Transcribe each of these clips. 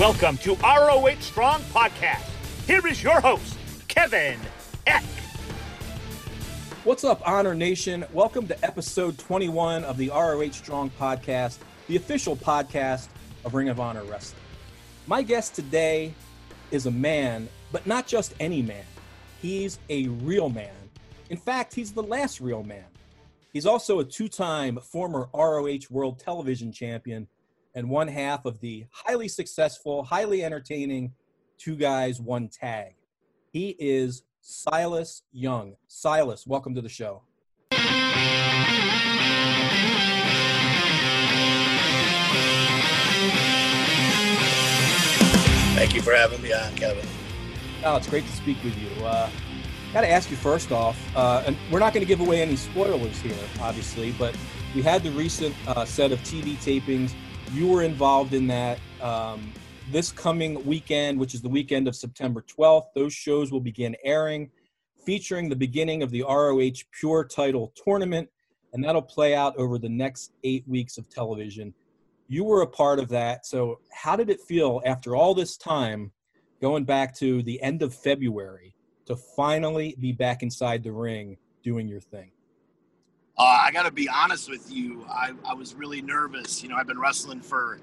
Welcome to ROH Strong Podcast. Here is your host, Kevin Eck. What's up, Honor Nation? Welcome to episode 21 of the ROH Strong Podcast, the official podcast of Ring of Honor Wrestling. My guest today is a man, but not just any man. He's a real man. In fact, he's the last real man. He's also a two time former ROH World Television Champion and one half of the highly successful, highly entertaining Two Guys, One Tag. He is Silas Young. Silas, welcome to the show. Thank you for having me on, Kevin. Oh, it's great to speak with you. Uh, Got to ask you first off, uh, and we're not going to give away any spoilers here, obviously, but we had the recent uh, set of TV tapings. You were involved in that. Um, this coming weekend, which is the weekend of September 12th, those shows will begin airing, featuring the beginning of the ROH Pure Title Tournament, and that'll play out over the next eight weeks of television. You were a part of that. So, how did it feel after all this time, going back to the end of February? to finally be back inside the ring doing your thing? Uh, I got to be honest with you. I, I, was really nervous. You know, I've been wrestling for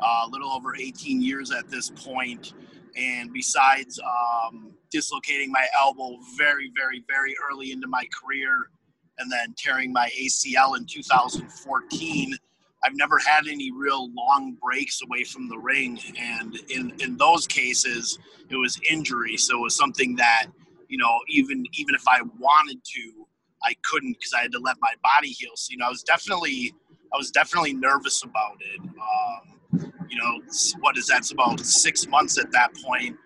uh, a little over 18 years at this point, and besides um, dislocating my elbow very, very, very early into my career, and then tearing my ACL in 2014, I've never had any real long breaks away from the ring. And in, in those cases, it was injury. So it was something that, you know, even even if I wanted to, I couldn't because I had to let my body heal. So, you know, I was definitely I was definitely nervous about it. Um, you know, what is that? About six months at that point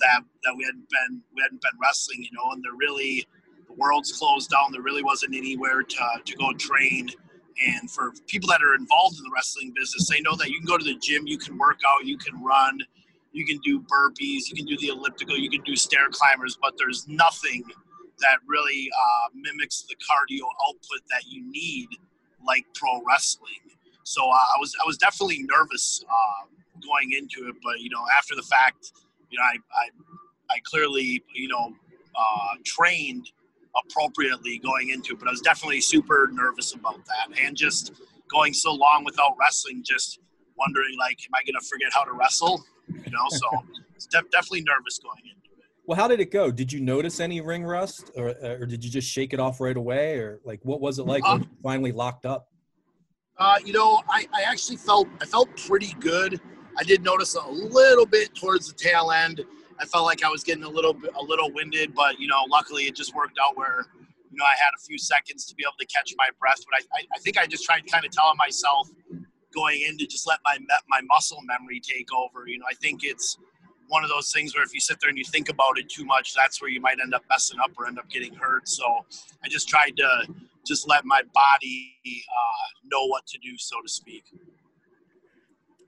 that that we hadn't been we hadn't been wrestling, you know, and there really the world's closed down. There really wasn't anywhere to to go train and for people that are involved in the wrestling business, they know that you can go to the gym, you can work out, you can run, you can do burpees, you can do the elliptical, you can do stair climbers, but there's nothing that really uh, mimics the cardio output that you need like pro wrestling. So uh, I was I was definitely nervous uh, going into it, but you know after the fact, you know I I, I clearly you know uh, trained appropriately going into it. But I was definitely super nervous about that, and just going so long without wrestling, just wondering like, am I going to forget how to wrestle? You know, so def- definitely nervous going into it. Well, how did it go? Did you notice any ring rust, or or did you just shake it off right away, or like what was it like when you finally locked up? Uh, you know, I, I actually felt I felt pretty good. I did notice a little bit towards the tail end I felt like I was getting a little bit, a little winded, but you know, luckily it just worked out where you know I had a few seconds to be able to catch my breath. But I, I, I think I just tried kind of telling myself going in to just let my my muscle memory take over. You know, I think it's one of those things where if you sit there and you think about it too much, that's where you might end up messing up or end up getting hurt. So I just tried to just let my body uh, know what to do, so to speak.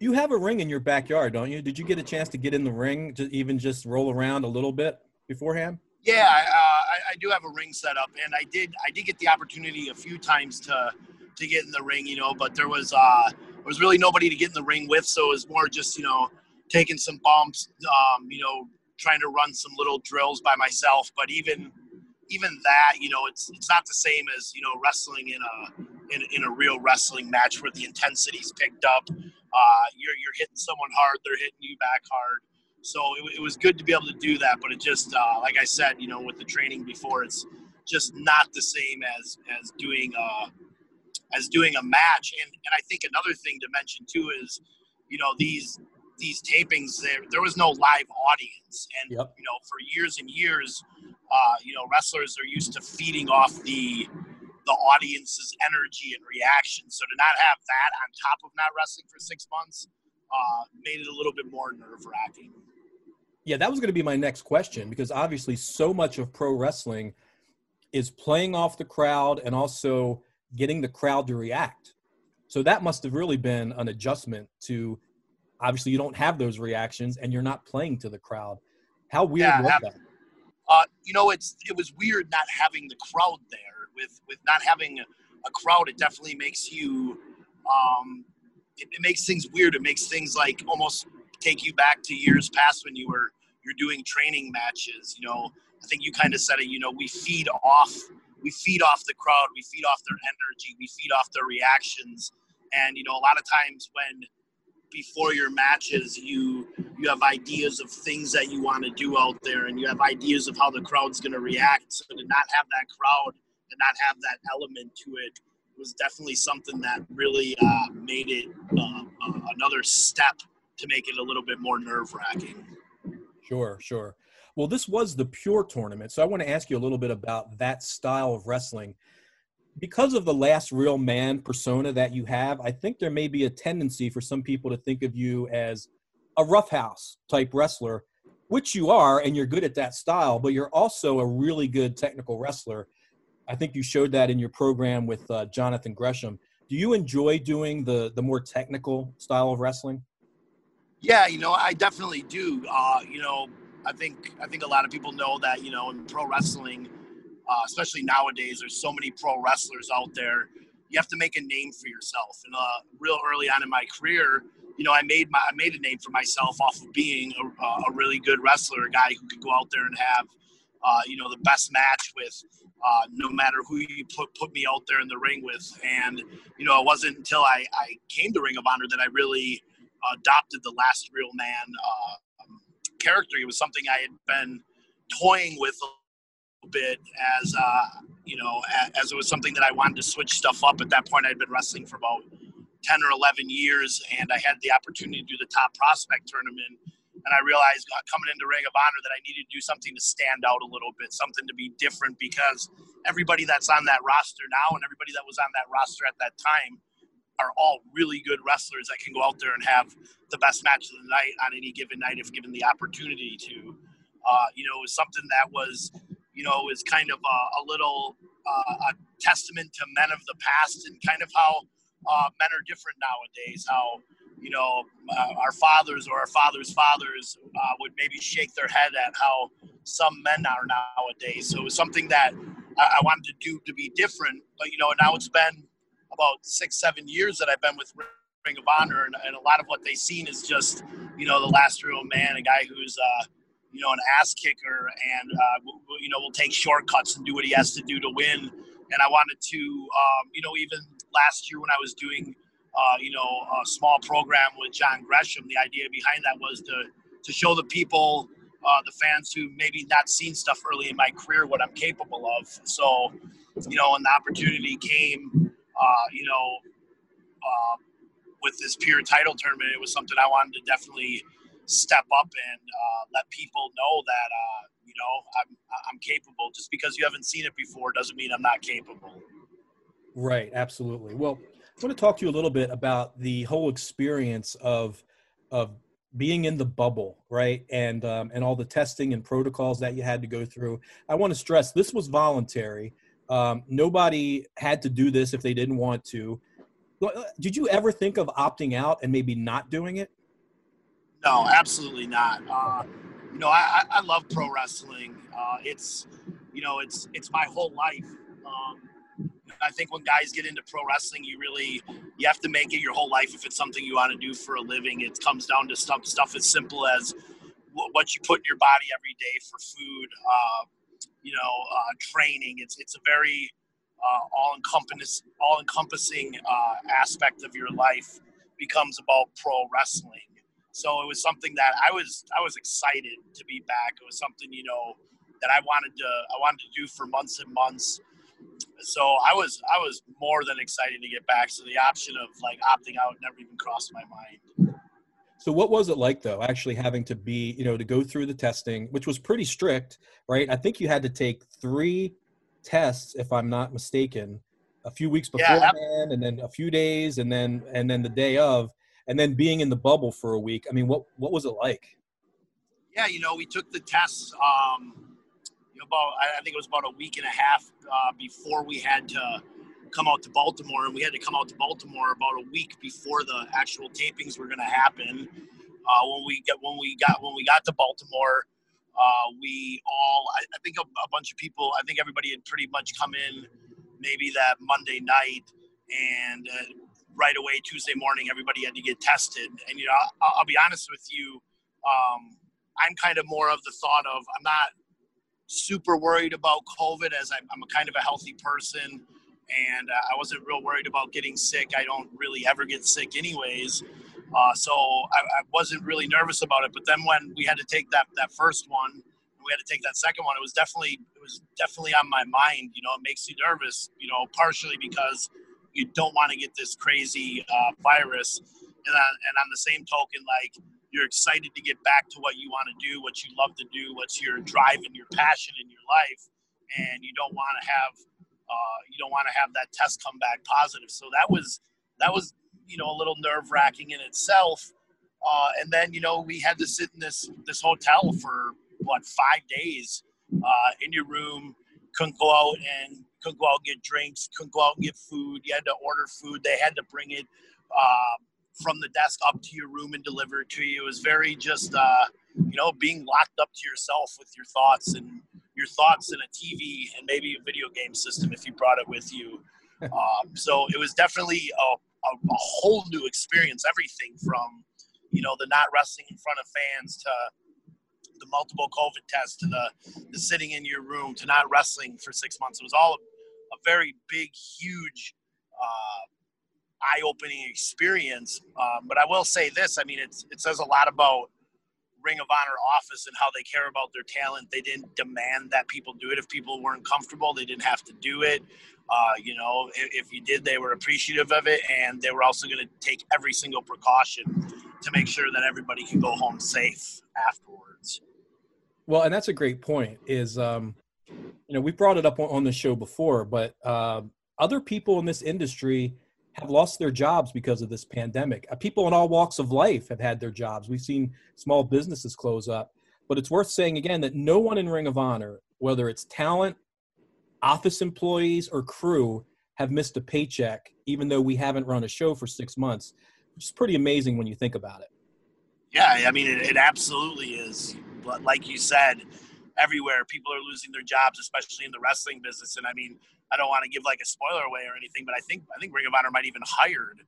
You have a ring in your backyard, don't you? Did you get a chance to get in the ring, to even just roll around a little bit beforehand? Yeah, uh, I, I, do have a ring set up, and I did I did get the opportunity a few times to to get in the ring, you know, but there was uh, there was really nobody to get in the ring with, so it was more just you know taking some bumps, um, you know, trying to run some little drills by myself. But even even that, you know, it's it's not the same as you know wrestling in a in, in a real wrestling match where the intensity's picked up uh, you're you're hitting someone hard, they're hitting you back hard. So it, it was good to be able to do that, but it just uh, like I said, you know, with the training before, it's just not the same as as doing uh, as doing a match. And and I think another thing to mention too is, you know, these these tapings there there was no live audience, and yep. you know, for years and years, uh, you know, wrestlers are used to feeding off the the audience's energy and reaction. So to not have that on top of not wrestling for six months uh, made it a little bit more nerve wracking. Yeah, that was going to be my next question because obviously so much of pro wrestling is playing off the crowd and also getting the crowd to react. So that must have really been an adjustment to obviously you don't have those reactions and you're not playing to the crowd. How weird yeah, was that? Uh, you know, it's it was weird not having the crowd there with with not having a crowd, it definitely makes you. Um, it, it makes things weird. It makes things like almost take you back to years past when you were you're doing training matches. You know, I think you kind of said it. You know, we feed off we feed off the crowd, we feed off their energy, we feed off their reactions, and you know, a lot of times when before your matches you you have ideas of things that you want to do out there and you have ideas of how the crowd's going to react so to not have that crowd and not have that element to it was definitely something that really uh, made it uh, another step to make it a little bit more nerve wracking. Sure, sure. Well, this was the pure tournament, so I want to ask you a little bit about that style of wrestling. Because of the last real man persona that you have, I think there may be a tendency for some people to think of you as a roughhouse type wrestler, which you are, and you're good at that style, but you're also a really good technical wrestler. I think you showed that in your program with uh, Jonathan Gresham. Do you enjoy doing the the more technical style of wrestling? Yeah, you know, I definitely do. Uh, you know, I think I think a lot of people know that you know in pro wrestling, uh, especially nowadays, there's so many pro wrestlers out there. You have to make a name for yourself. And uh, real early on in my career, you know, I made my I made a name for myself off of being a, a really good wrestler, a guy who could go out there and have, uh, you know, the best match with uh, no matter who you put put me out there in the ring with. And you know, it wasn't until I, I came to Ring of Honor that I really adopted the last real man uh, um, character. It was something I had been toying with bit as uh, you know, as it was something that I wanted to switch stuff up. At that point, I'd been wrestling for about ten or eleven years, and I had the opportunity to do the top prospect tournament and I realized uh, coming into Ring of Honor that I needed to do something to stand out a little bit, something to be different because everybody that's on that roster now and everybody that was on that roster at that time are all really good wrestlers that can go out there and have the best match of the night on any given night if given the opportunity to. Uh, you know, it was something that was, you know, is kind of a, a little uh, a testament to men of the past and kind of how uh, men are different nowadays. How you know, uh, our fathers or our fathers' fathers uh, would maybe shake their head at how some men are nowadays. So it was something that I, I wanted to do to be different. But, you know, now it's been about six, seven years that I've been with Ring of Honor, and, and a lot of what they've seen is just, you know, the last real man, a guy who's, uh, you know, an ass kicker and, uh, you know, will take shortcuts and do what he has to do to win. And I wanted to, um, you know, even last year when I was doing – uh, you know, a small program with John Gresham. The idea behind that was to to show the people, uh, the fans who maybe not seen stuff early in my career, what I'm capable of. So, you know, when the opportunity came, uh, you know, uh, with this pure title tournament, it was something I wanted to definitely step up and uh, let people know that uh, you know I'm I'm capable. Just because you haven't seen it before doesn't mean I'm not capable. Right. Absolutely. Well I want to talk to you a little bit about the whole experience of of being in the bubble, right? And um, and all the testing and protocols that you had to go through. I want to stress this was voluntary. Um, nobody had to do this if they didn't want to. Uh, did you ever think of opting out and maybe not doing it? No, absolutely not. Uh, you know, I, I love pro wrestling. Uh, it's you know, it's it's my whole life. Um, I think when guys get into pro wrestling, you really you have to make it your whole life if it's something you want to do for a living. It comes down to stuff stuff as simple as what you put in your body every day for food, uh, you know, uh, training. It's it's a very uh, all encompassing all encompassing uh, aspect of your life becomes about pro wrestling. So it was something that I was I was excited to be back. It was something you know that I wanted to I wanted to do for months and months so I was I was more than excited to get back. So the option of like opting out never even crossed my mind. So what was it like though, actually having to be, you know, to go through the testing, which was pretty strict, right? I think you had to take three tests, if I'm not mistaken, a few weeks beforehand, yeah, and then a few days, and then and then the day of, and then being in the bubble for a week. I mean, what what was it like? Yeah, you know, we took the tests. Um, about I think it was about a week and a half uh, before we had to come out to Baltimore, and we had to come out to Baltimore about a week before the actual tapings were going to happen. Uh, when we get when we got when we got to Baltimore, uh, we all I, I think a, a, bunch of people I think everybody had pretty much come in maybe that Monday night and uh, right away Tuesday morning, everybody had to get tested. And you know, I'll, I'll be honest with you, um, I'm kind of more of the thought of I'm not super worried about COVID as I'm, I'm a kind of a healthy person, and uh, I wasn't real worried about getting sick. I don't really ever get sick, anyways. Uh, so I, I, wasn't really nervous about it. But then when we had to take that that first one, and we had to take that second one. It was definitely it was definitely on my mind. You know, it makes you nervous. You know, partially because you don't want to get this crazy uh, virus, and on, and on the same token, like you're excited to get back to what you want to do, what you love to do, what's your drive and your passion in your life, and you don't want to have uh, you don't want to have that test come back positive. So that was that was you know a little nerve wracking in itself. Uh, and then you know we had to sit in this this hotel for what five days uh, in your room. Couldn't go out and couldn't go out and get drinks. Couldn't go out and get food. You had to order food. They had to bring it. Uh, from the desk up to your room and deliver it to you. It was very just, uh, you know, being locked up to yourself with your thoughts and your thoughts in a TV and maybe a video game system if you brought it with you. Um, so it was definitely a, a, a, whole new experience. Everything from, you know, the not wrestling in front of fans to the multiple COVID tests to the, the sitting in your room to not wrestling for six months. It was all a, very big, huge uh, eye-opening experience. Um, but I will say this: I mean, it's, it says a lot about Ring of Honor office and how they care about their talent. They didn't demand that people do it. If people weren't comfortable, they didn't have to do it. Uh, you know, if, if, you did, they were appreciative of it, and they were also going to take every single precaution to make sure that everybody could go home safe afterwards. Well, and that's a great point. Is um, you know we brought it up on on the show before, but uh, other people in this industry have lost their jobs because of this pandemic. Uh, people in all walks of life have had their jobs. We've seen small businesses close up. But it's worth saying again that no one in Ring of Honor, whether it's talent, office employees, or crew, have missed a paycheck, even though we haven't run a show for six months, which is pretty amazing when you think about it. Yeah, I mean, it, it absolutely is. But like you said, everywhere people are losing their jobs, especially in the wrestling business. And I mean, I don't want to give like a spoiler away or anything, but I think I think Ring of Honor might even hired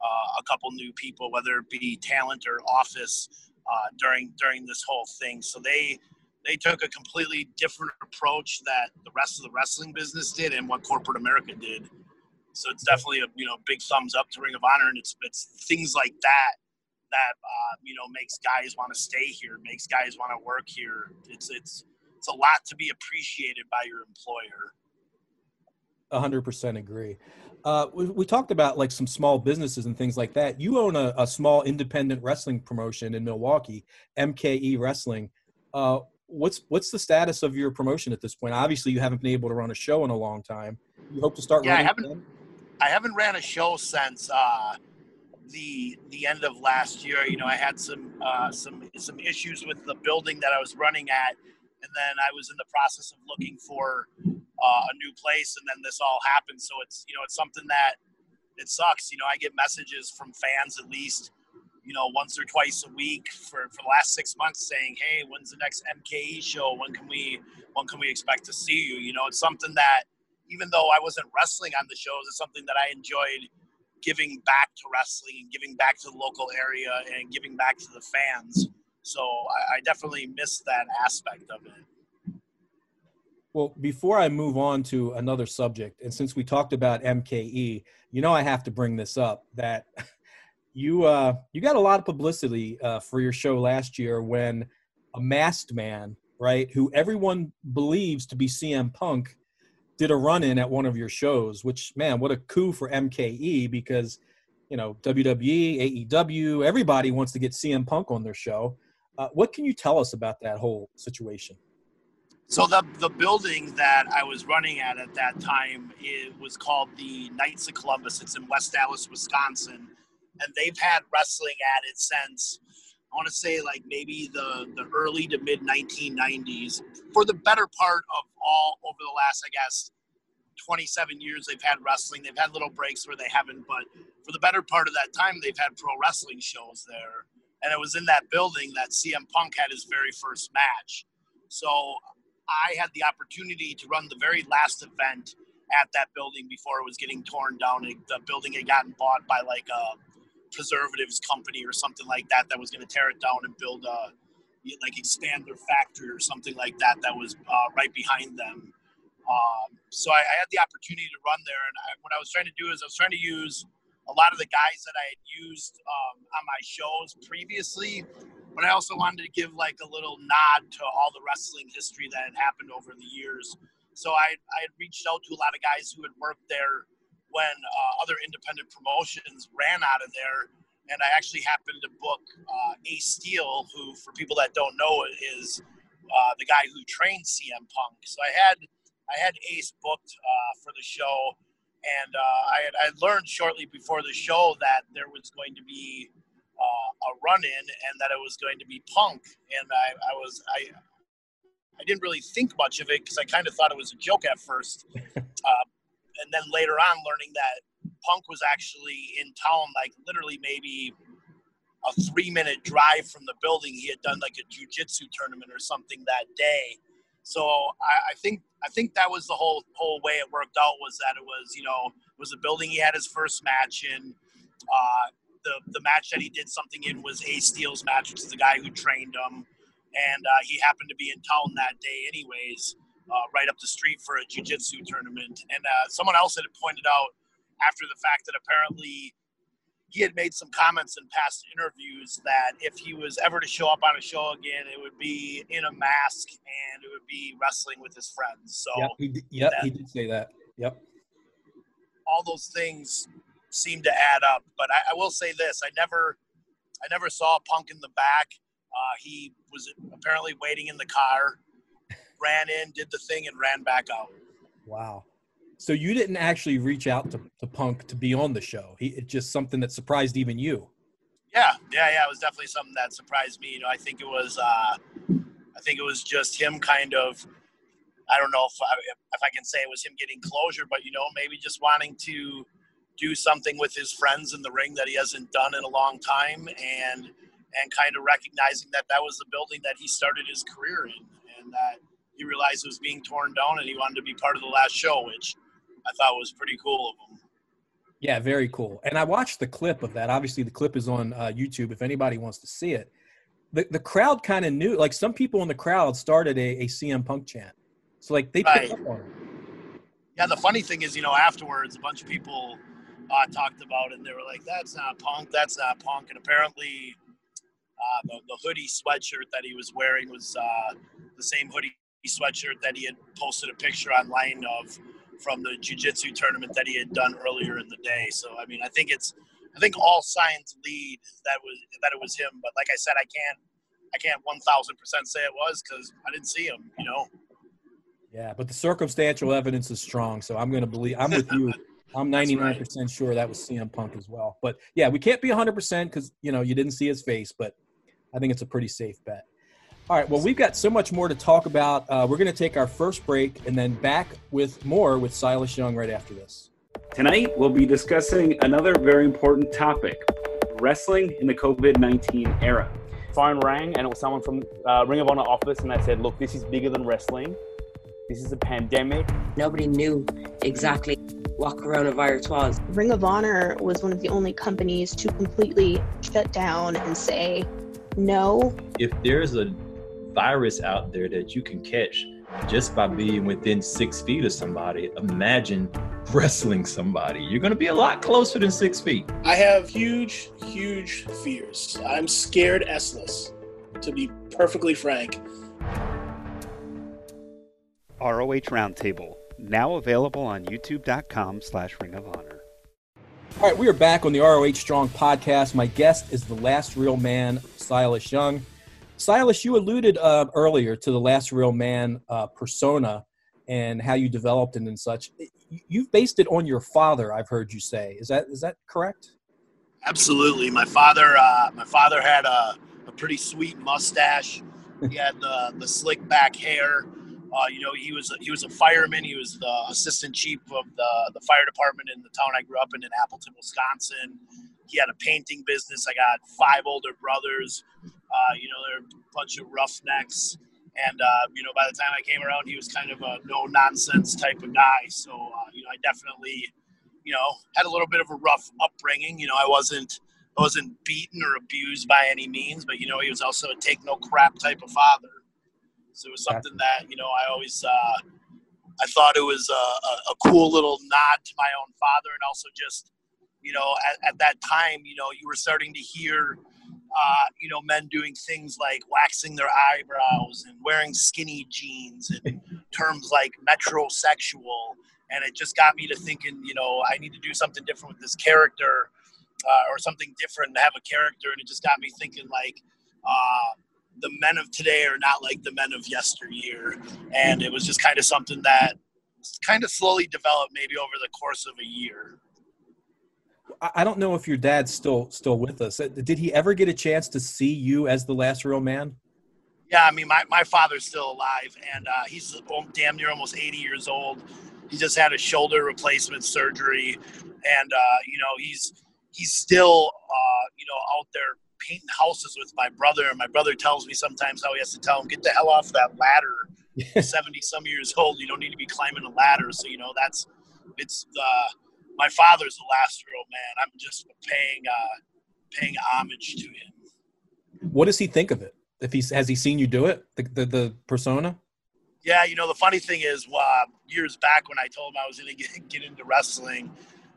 uh, a couple new people, whether it be talent or office, uh, during during this whole thing. So they they took a completely different approach that the rest of the wrestling business did and what corporate America did. So it's definitely a you know big thumbs up to Ring of Honor, and it's it's things like that that uh, you know makes guys want to stay here, makes guys want to work here. It's it's it's a lot to be appreciated by your employer. 100% agree. Uh, we, we, talked about like some small businesses and things like that. You own a, a small independent wrestling promotion in Milwaukee, MKE Wrestling. Uh, what's what's the status of your promotion at this point? Obviously, you haven't been able to run a show in a long time. You hope to start yeah, running. I haven't. Again? I haven't ran a show since uh, the the end of last year. You know, I had some uh, some some issues with the building that I was running at, and then I was in the process of looking for uh, a new place, and then this all happened. So it's you know it's something that it sucks. You know, I get messages from fans at least, you know, once or twice a week for, for the last six months saying, "Hey, when's the next MKE show? When can we when can we expect to see you?" You know, it's something that even though I wasn't wrestling on the shows, it's something that I enjoyed giving back to wrestling and giving back to the local area and giving back to the fans. So I, I definitely miss that aspect of it. Well, before I move on to another subject, and since we talked about MKE, you know I have to bring this up that you uh, you got a lot of publicity uh, for your show last year when a masked man, right, who everyone believes to be CM Punk, did a run in at one of your shows. Which man, what a coup for MKE because you know WWE, AEW, everybody wants to get CM Punk on their show. Uh, what can you tell us about that whole situation? So the the building that I was running at at that time it was called the Knights of Columbus. It's in West Allis, Wisconsin, and they've had wrestling at it since I want to say like maybe the the early to mid 1990s. For the better part of all over the last, I guess, 27 years they've had wrestling. They've had little breaks where they haven't, but for the better part of that time, they've had pro wrestling shows there. And it was in that building that CM Punk had his very first match. So I had the opportunity to run the very last event at that building before it was getting torn down. The building had gotten bought by like a preservatives company or something like that that was going to tear it down and build a like expand their factory or something like that that was uh, right behind them. Um, so I, I, had the opportunity to run there, and I, what I was trying to do is I was trying to use a lot of the guys that I had used um, on my shows previously, but I also wanted to give like a little nod to all the wrestling history that had happened over the years. So I, I had reached out to a lot of guys who had worked there when uh, other independent promotions ran out of there. And I actually happened to book uh, Ace Steel, who, for people that don't know, is uh, the guy who trained CM Punk. So I had I had Ace booked uh, for the show, and uh, I, had, I learned shortly before the show that there was going to be uh, a run in and that it was going to be Punk, and I, I was I I didn't really think much of it because I kind of thought it was a joke at first, uh, and then later on learning that Punk was actually in town, like literally maybe a three minute drive from the building. He had done like a jujitsu tournament or something that day so I, I, think I think that was the whole whole way it worked out was that it was you know was a building he had his first match in. Uh, the the match that he did something in was Ace Steel's match, which is the guy who trained him, and uh, he happened to be in town that day anyways, uh, right up the street for a jiu-jitsu tournament. And uh, someone else had pointed out after the fact that apparently he had made some comments in past interviews that if he was ever to show up on a show again, it would be in a mask and it would be wrestling with his friends. So, yep, he did, yep, that, he did say that. Yep. All those things seem to add up, but I, I, will say this: I never, I never saw Punk in the back. Uh, he was apparently waiting in the car, ran in, did the thing, and ran back out. Wow. So you didn't actually reach out to, to Punk to be on the show. He, it's just something that surprised even you. Yeah, yeah, yeah. It was definitely something that surprised me. You know, I think it was, uh, I think it was just him kind of. I don't know if I, if I can say it was him getting closure, but you know, maybe just wanting to do something with his friends in the ring that he hasn't done in a long time, and and kind of recognizing that that was the building that he started his career in, and that he realized it was being torn down, and he wanted to be part of the last show, which I thought was pretty cool of them. Yeah, very cool. And I watched the clip of that. Obviously, the clip is on uh, YouTube if anybody wants to see it. The, the crowd kind of knew, like some people in the crowd started a, a CM Punk chant. So, like, they right. picked up on it. Yeah, the funny thing is, you know, afterwards, a bunch of people uh, talked about it and they were like, that's not Punk, that's not Punk. And apparently, uh, the, the hoodie sweatshirt that he was wearing was uh, the same hoodie sweatshirt that he had posted a picture online of from the jiu-jitsu tournament that he had done earlier in the day. So I mean, I think it's I think all signs lead that was that it was him. But like I said, I can't I can't one thousand percent say it was because I didn't see him. You know. Yeah, but the circumstantial evidence is strong, so I'm going to believe. I'm with you. I'm 99% right. sure that was CM Punk as well. But yeah, we can't be 100% because you know you didn't see his face, but I think it's a pretty safe bet. All right. Well, we've got so much more to talk about. Uh, we're going to take our first break and then back with more with Silas Young right after this. Tonight, we'll be discussing another very important topic wrestling in the COVID 19 era. Phone rang, and it was someone from uh, Ring of Honor office, and they said, Look, this is bigger than wrestling. This is a pandemic. Nobody knew exactly what coronavirus was. Ring of Honor was one of the only companies to completely shut down and say, no. If there's a virus out there that you can catch just by being within six feet of somebody. Imagine wrestling somebody. You're going to be a lot closer than six feet. I have huge, huge fears. I'm scared S-less, to be perfectly frank. ROH Roundtable, now available on youtube.com slash ring of honor. All right, we are back on the ROH Strong podcast. My guest is the last real man, Silas Young. Silas, you alluded uh, earlier to the last real man uh, persona and how you developed it and such. You've based it on your father, I've heard you say. Is that is that correct? Absolutely. My father, uh, my father had a, a pretty sweet mustache. He had the, the slick back hair. Uh, you know, he was a, he was a fireman. He was the assistant chief of the the fire department in the town I grew up in in Appleton, Wisconsin. He had a painting business. I got five older brothers. Uh, you know, they're a bunch of roughnecks. And uh, you know, by the time I came around, he was kind of a no nonsense type of guy. So uh, you know, I definitely, you know, had a little bit of a rough upbringing. You know, I wasn't I wasn't beaten or abused by any means, but you know, he was also a take no crap type of father. So it was something that you know I always uh, I thought it was a, a, a cool little nod to my own father, and also just you know at, at that time you know you were starting to hear uh, you know, men doing things like waxing their eyebrows and wearing skinny jeans and terms like metrosexual. And it just got me to thinking, you know, I need to do something different with this character uh, or something different to have a character. And it just got me thinking, like, uh, the men of today are not like the men of yesteryear. And it was just kind of something that kind of slowly developed maybe over the course of a year. I don't know if your dad's still still with us. Uh, Did he ever get a chance to see you as the last real man? Yeah, I mean, my, my father's still alive, and uh, he's damn near almost 80 years old. He just had a shoulder replacement surgery, and uh, you know he's he's still uh, you know out there painting houses with my brother. And my brother tells me sometimes how he has to tell him, "Get the hell off that ladder." 70 some years old, you don't need to be climbing a ladder. So you know that's it's uh, my father's the last real man. I'm just paying uh, paying homage to him. What does he think of it? If he's has he seen you do it, the the, the persona? Yeah, you know the funny thing is, uh, years back when I told him I was going to get, get into wrestling,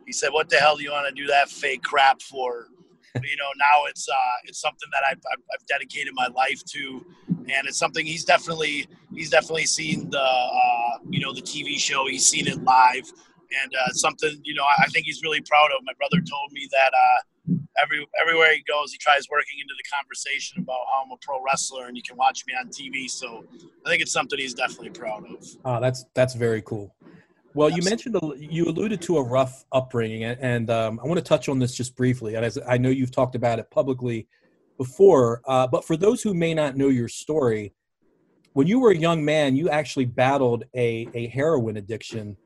he said, "What the hell do you want to do that fake crap for?" But, you know, now it's uh, it's something that I've, I've, I've dedicated my life to, and it's something he's definitely he's definitely seen the uh, you know the TV show. He's seen it live and uh, something you know I think he's really proud of. My brother told me that uh, every everywhere he goes, he tries working into the conversation about how I'm a pro wrestler and you can watch me on TV. So I think it's something he's definitely proud of. Oh, that's that's very cool. Well, you mentioned you alluded to a rough upbringing, and um, I want to touch on this just briefly. And as I know you've talked about it publicly before, uh, but for those who may not know your story, when you were a young man, you actually battled a, a heroin addiction,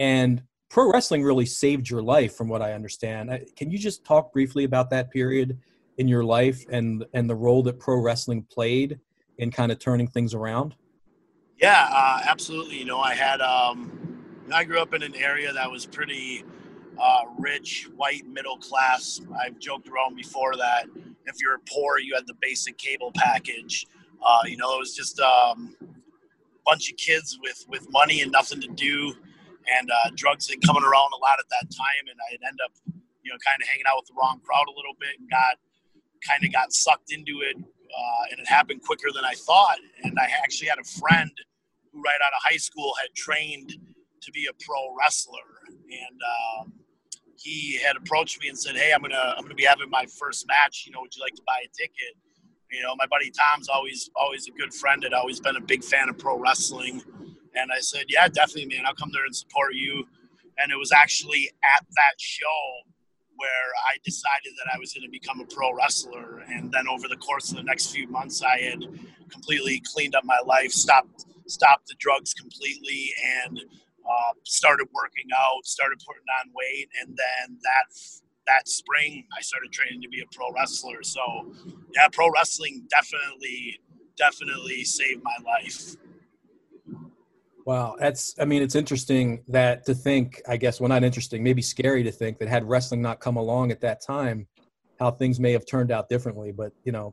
and pro wrestling really saved your life, from what I understand. Can you just talk briefly about that period in your life and and the role that pro wrestling played in kind of turning things around? Yeah, uh, absolutely. You know, I had um, I grew up in an area that was pretty uh, rich, white, middle class. I've joked around before that if you're poor, you had the basic cable package. Uh, you know, it was just um, a bunch of kids with with money and nothing to do and uh, drugs had coming around a lot at that time, and I'd end up, you know, kind of hanging out with the wrong crowd a little bit, and got kind of got sucked into it, uh, and it happened quicker than I thought. And I actually had a friend who, right out of high school, had trained to be a pro wrestler, and um, he had approached me and said, "Hey, I'm gonna I'm gonna be having my first match. You know, would you like to buy a ticket?" You know, my buddy Tom's always always a good friend. Had always been a big fan of pro wrestling and I said, Yeah, definitely, man. I'll come there and support you. And it was actually at that show where I decided that I was going to become a pro wrestler. And then over the course of the next few months, I had completely cleaned up my life, stopped stopped the drugs completely, and uh, started working out, started putting on weight, and then that that spring I started training to be a pro wrestler. So yeah, pro wrestling definitely definitely saved my life. Wow, that's I mean it's interesting that to think, I guess well not interesting, maybe scary to think that had wrestling not come along at that time, how things may have turned out differently. But you know,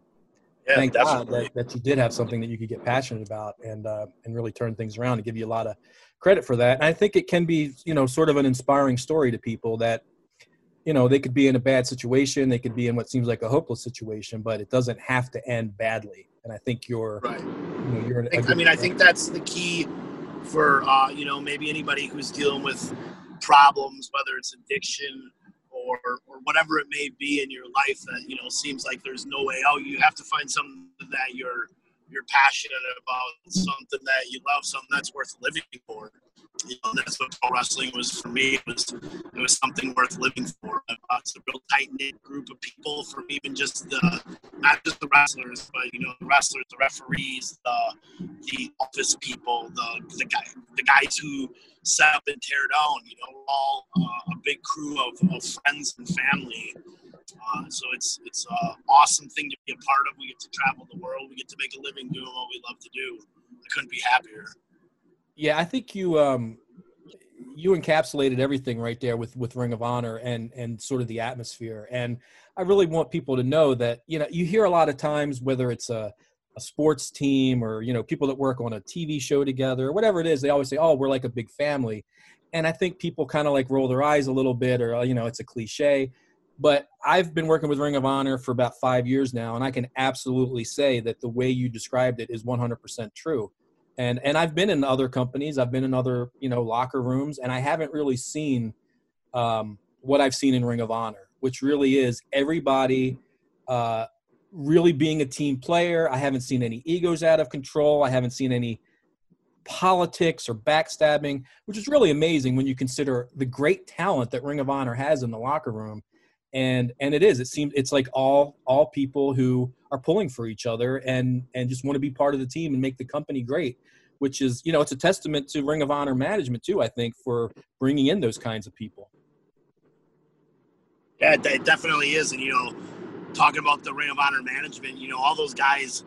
Yeah, thank God that, that you did have something that you could get passionate about and uh, and really turn things around and give you a lot of credit for that. And I think it can be you know sort of an inspiring story to people that you know they could be in a bad situation, they could be in what seems like a hopeless situation, but it doesn't have to end badly. And I think you're Right. you know, you're. I, think- I mean, I think that's the key for uh, you know maybe anybody who's dealing with problems, whether it's addiction or or whatever it may be in your life that you know seems like there's no way out. You have to find something that you're you're passionate about, something that you love, something that's worth living for. You know, that's what pro wrestling was for me. It was it was something worth living for. Uh, it's a real tight knit group of people from even just the not just the wrestlers, but you know the wrestlers, the referees, the the office people, the the guy the guys who set up and tear down. You know, all uh, a big crew of, of friends and family. Uh, so it's it's an awesome thing to be a part of. We get to travel the world. We get to make a living doing what we love to do. I couldn't be happier. Yeah, I think you um, you encapsulated everything right there with with Ring of Honor and and sort of the atmosphere. And I really want people to know that you know you hear a lot of times whether it's a a sports team or you know people that work on a TV show together or whatever it is, they always say, "Oh, we're like a big family." And I think people kind of like roll their eyes a little bit, or you know, it's a cliche. But I've been working with Ring of Honor for about five years now, and I can absolutely say that the way you described it is 100% true. And and I've been in other companies, I've been in other you know locker rooms, and I haven't really seen um, what I've seen in Ring of Honor, which really is everybody uh, really being a team player. I haven't seen any egos out of control. I haven't seen any politics or backstabbing, which is really amazing when you consider the great talent that Ring of Honor has in the locker room and and it is it seems it's like all all people who are pulling for each other and and just want to be part of the team and make the company great which is you know it's a testament to ring of honor management too i think for bringing in those kinds of people. Yeah it definitely is and you know talking about the ring of honor management you know all those guys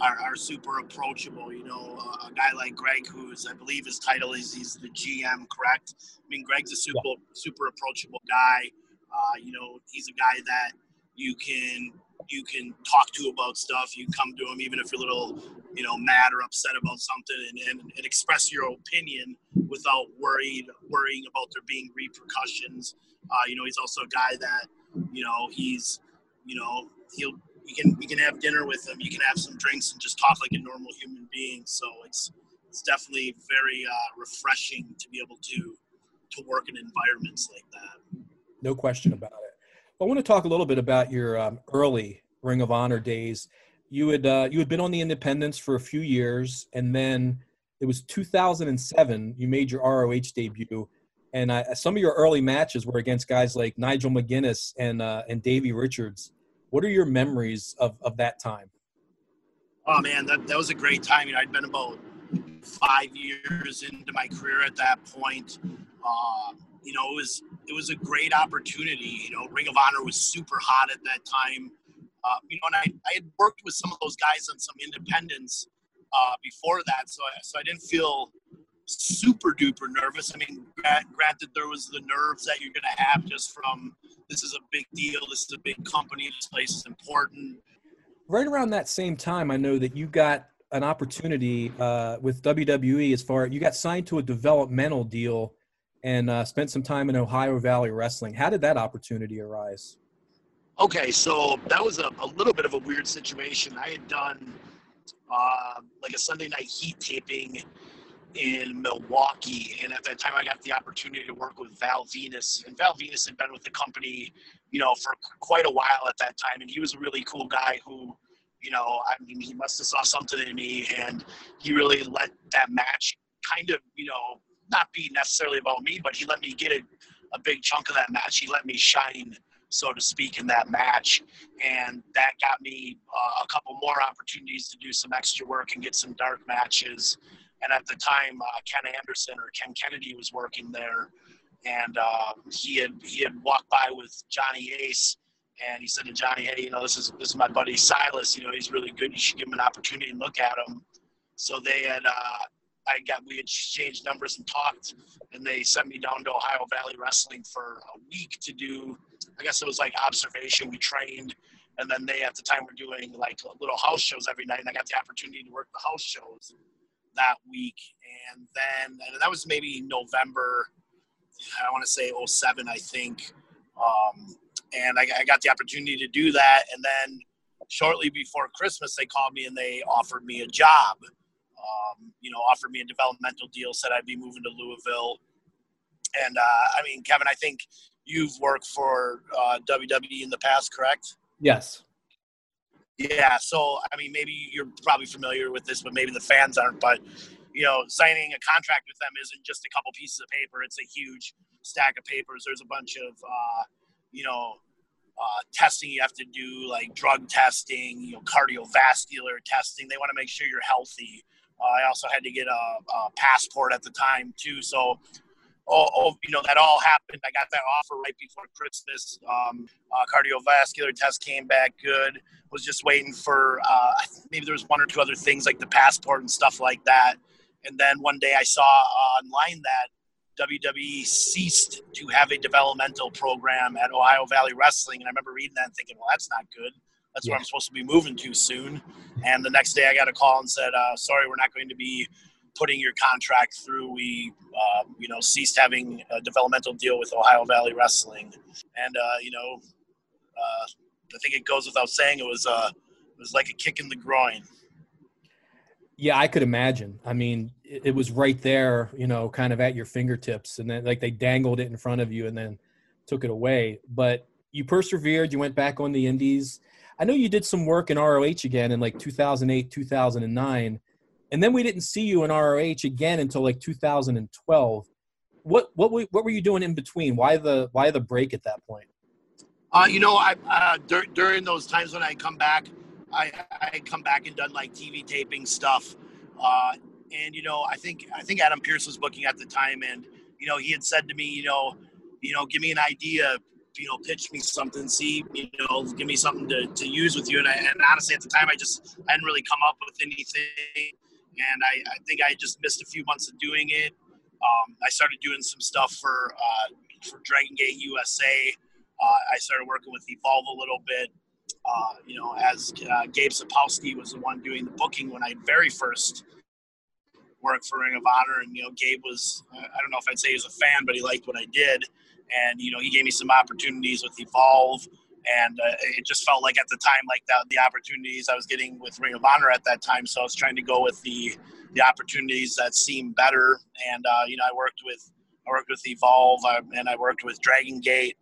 are, are super approachable you know uh, a guy like greg who's i believe his title is he's the gm correct? I mean greg's a super yeah. super approachable guy uh, you know, he's a guy that you can you can talk to about stuff. You come to him even if you're a little, you know, mad or upset about something, and, and, and express your opinion without worried worrying about there being repercussions. Uh, you know, he's also a guy that, you know, he's, you know, he'll you can you can have dinner with him, you can have some drinks and just talk like a normal human being. So it's it's definitely very uh, refreshing to be able to to work in environments like that no question about it. I want to talk a little bit about your um, early Ring of Honor days. You had uh, you had been on the Independents for a few years, and then it was 2007. You made your ROH debut, and uh, some of your early matches were against guys like Nigel McGuinness and uh, and Davey Richards. What are your memories of, of that time? Oh man, that, that was a great time. You know, I'd been about five years into my career at that point. Uh, you know, it was it was a great opportunity. You know, Ring of Honor was super hot at that time. Uh, you know, and I, I had worked with some of those guys on some independents uh, before that, so I, so I didn't feel super duper nervous. I mean, granted, there was the nerves that you're going to have just from this is a big deal, this is a big company, this place is important. Right around that same time, I know that you got an opportunity uh, with WWE as far you got signed to a developmental deal and uh, spent some time in Ohio Valley Wrestling. How did that opportunity arise? Okay, so that was a, a little bit of a weird situation. I had done uh, like a Sunday night heat taping in Milwaukee, and at that time I got the opportunity to work with Val Venis, And Val Venis had been with the company, you know, for quite a while at that time, and he was a really cool guy who you know, I mean, he must have saw something in me, and he really let that match kind of, you know, not be necessarily about me, but he let me get a, a big chunk of that match. He let me shine, so to speak, in that match. And that got me uh, a couple more opportunities to do some extra work and get some dark matches. And at the time, uh, Ken Anderson or Ken Kennedy was working there. And uh, he had he had walked by with Johnny Ace, and he said to Johnny, "Hey, you know, this is this is my buddy Silas. You know, he's really good. You should give him an opportunity and look at him." So they had uh, I got we exchanged numbers and talked, and they sent me down to Ohio Valley Wrestling for a week to do. I guess it was like observation. We trained, and then they at the time were doing like little house shows every night, and I got the opportunity to work the house shows that week. And then and that was maybe November. I want to say 07, I think. Um, and I, I got the opportunity to do that, and then shortly before Christmas, they called me and they offered me a job um, you know, offered me a developmental deal, said I'd be moving to Louisville. And uh, I mean, Kevin, I think you've worked for uh, WWE in the past, correct? Yes. Yeah. So, I mean, maybe you're probably familiar with this, but maybe the fans aren't. But, you know, signing a contract with them isn't just a couple pieces of paper, it's a huge stack of papers. There's a bunch of, uh, you know, uh, testing you have to do, like drug testing, you know, cardiovascular testing. They want to make sure you're healthy. I also had to get a, a, passport at the time too. So, oh, oh, you know, that all happened. I got that offer right before Christmas. Um, uh, cardiovascular test came back good. Was just waiting for uh, maybe there was one or two other things like the passport and stuff like that. And then one day I saw online that WWE ceased to have a developmental program at Ohio Valley Wrestling. And I remember reading that and thinking, well, that's not good. That's yeah. where I'm supposed to be moving to soon. And the next day I got a call and said, uh, sorry, we're not going to be putting your contract through. We, uh, you know, ceased having a developmental deal with Ohio Valley Wrestling. And, uh, you know, uh, I think it goes without saying it was, uh, it was like a kick in the groin. Yeah, I could imagine. I mean, it, it was right there, you know, kind of at your fingertips, and then like they dangled it in front of you and then took it away. But you persevered. You went back on the Indies. I know you did some work in ROH again in like 2008, 2009, and then we didn't see you in ROH again until like 2012. What what what were you doing in between? Why the why the break at that point? Uh, you know, I uh, dur- during those times when I come back, I I come back and done like TV taping stuff, uh, and you know I think I think Adam Pearce was booking at the time, and you know he had said to me, you know, you know, give me an idea, you know, pitch me something, see, you know, give me something to, to use with you, and, I, and honestly at the time I just I hadn't really come up with anything, and I, I think I just missed a few months of doing it. Um, I started doing some stuff for uh, for Dragon Gate USA. Uh, I started working with Evolve a little bit. Uh, you know, as uh, Gabe Sapolsky was the one doing the booking when I very first worked for Ring of Honor, and you know, Gabe was I don't know if I'd say he was a fan, but he liked what I did, and you know, he gave me some opportunities with Evolve, and uh, it just felt like at the time like that the opportunities I was getting with Ring of Honor at that time, so I was trying to go with the the opportunities that seemed better, and uh, you know, I worked with I worked with Evolve, uh, and I worked with Dragon Gate,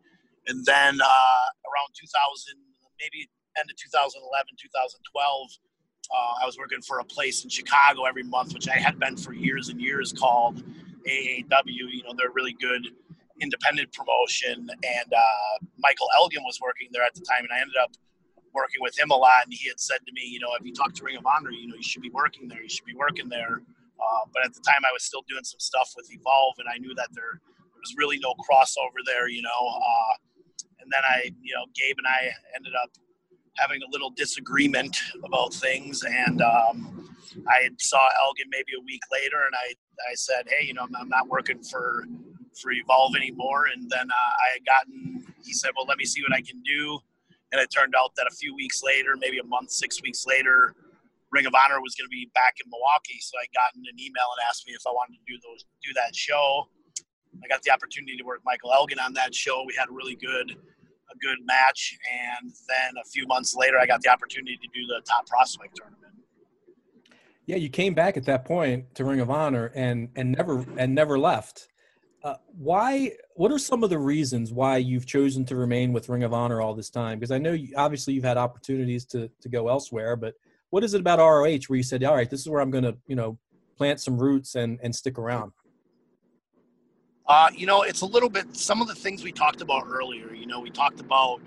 and then uh, around 2000 maybe end of 2011, 2012, uh, I was working for a place in Chicago every month, which I had been for years and years, called AAW. You know, they're really good independent promotion, and uh, Michael Elgin was working there at the time, and I ended up working with him a lot. And he had said to me, you know, if you talk to Ring of Honor, you know, you should be working there. You should be working there. Uh, but at the time, I was still doing some stuff with Evolve, and I knew that there, there was really no crossover there. You know, uh, and then I, you know, Gabe and I ended up having a little disagreement about things, and um, I saw Elgin maybe a week later, and I, I said, hey, you know, I'm, I'm not working for for Evolve anymore, and then uh, I had gotten. He said, well, let me see what I can do, and it turned out that a few weeks later, maybe a month, six weeks later. Ring of Honor was going to be back in Milwaukee, so I got an email and asked me if I wanted to do those do that show. I got the opportunity to work with Michael Elgin on that show. We had a really good a good match, and then a few months later, I got the opportunity to do the top prospect tournament. Yeah, you came back at that point to Ring of Honor and and never and never left. Uh, why? What are some of the reasons why you've chosen to remain with Ring of Honor all this time? Because I know you, obviously you've had opportunities to to go elsewhere, but what is it about ROH where you said, "All right, this is where I'm going to you know plant some roots and and stick around"? Uh, you know, it's a little bit some of the things we talked about earlier. You know, we talked about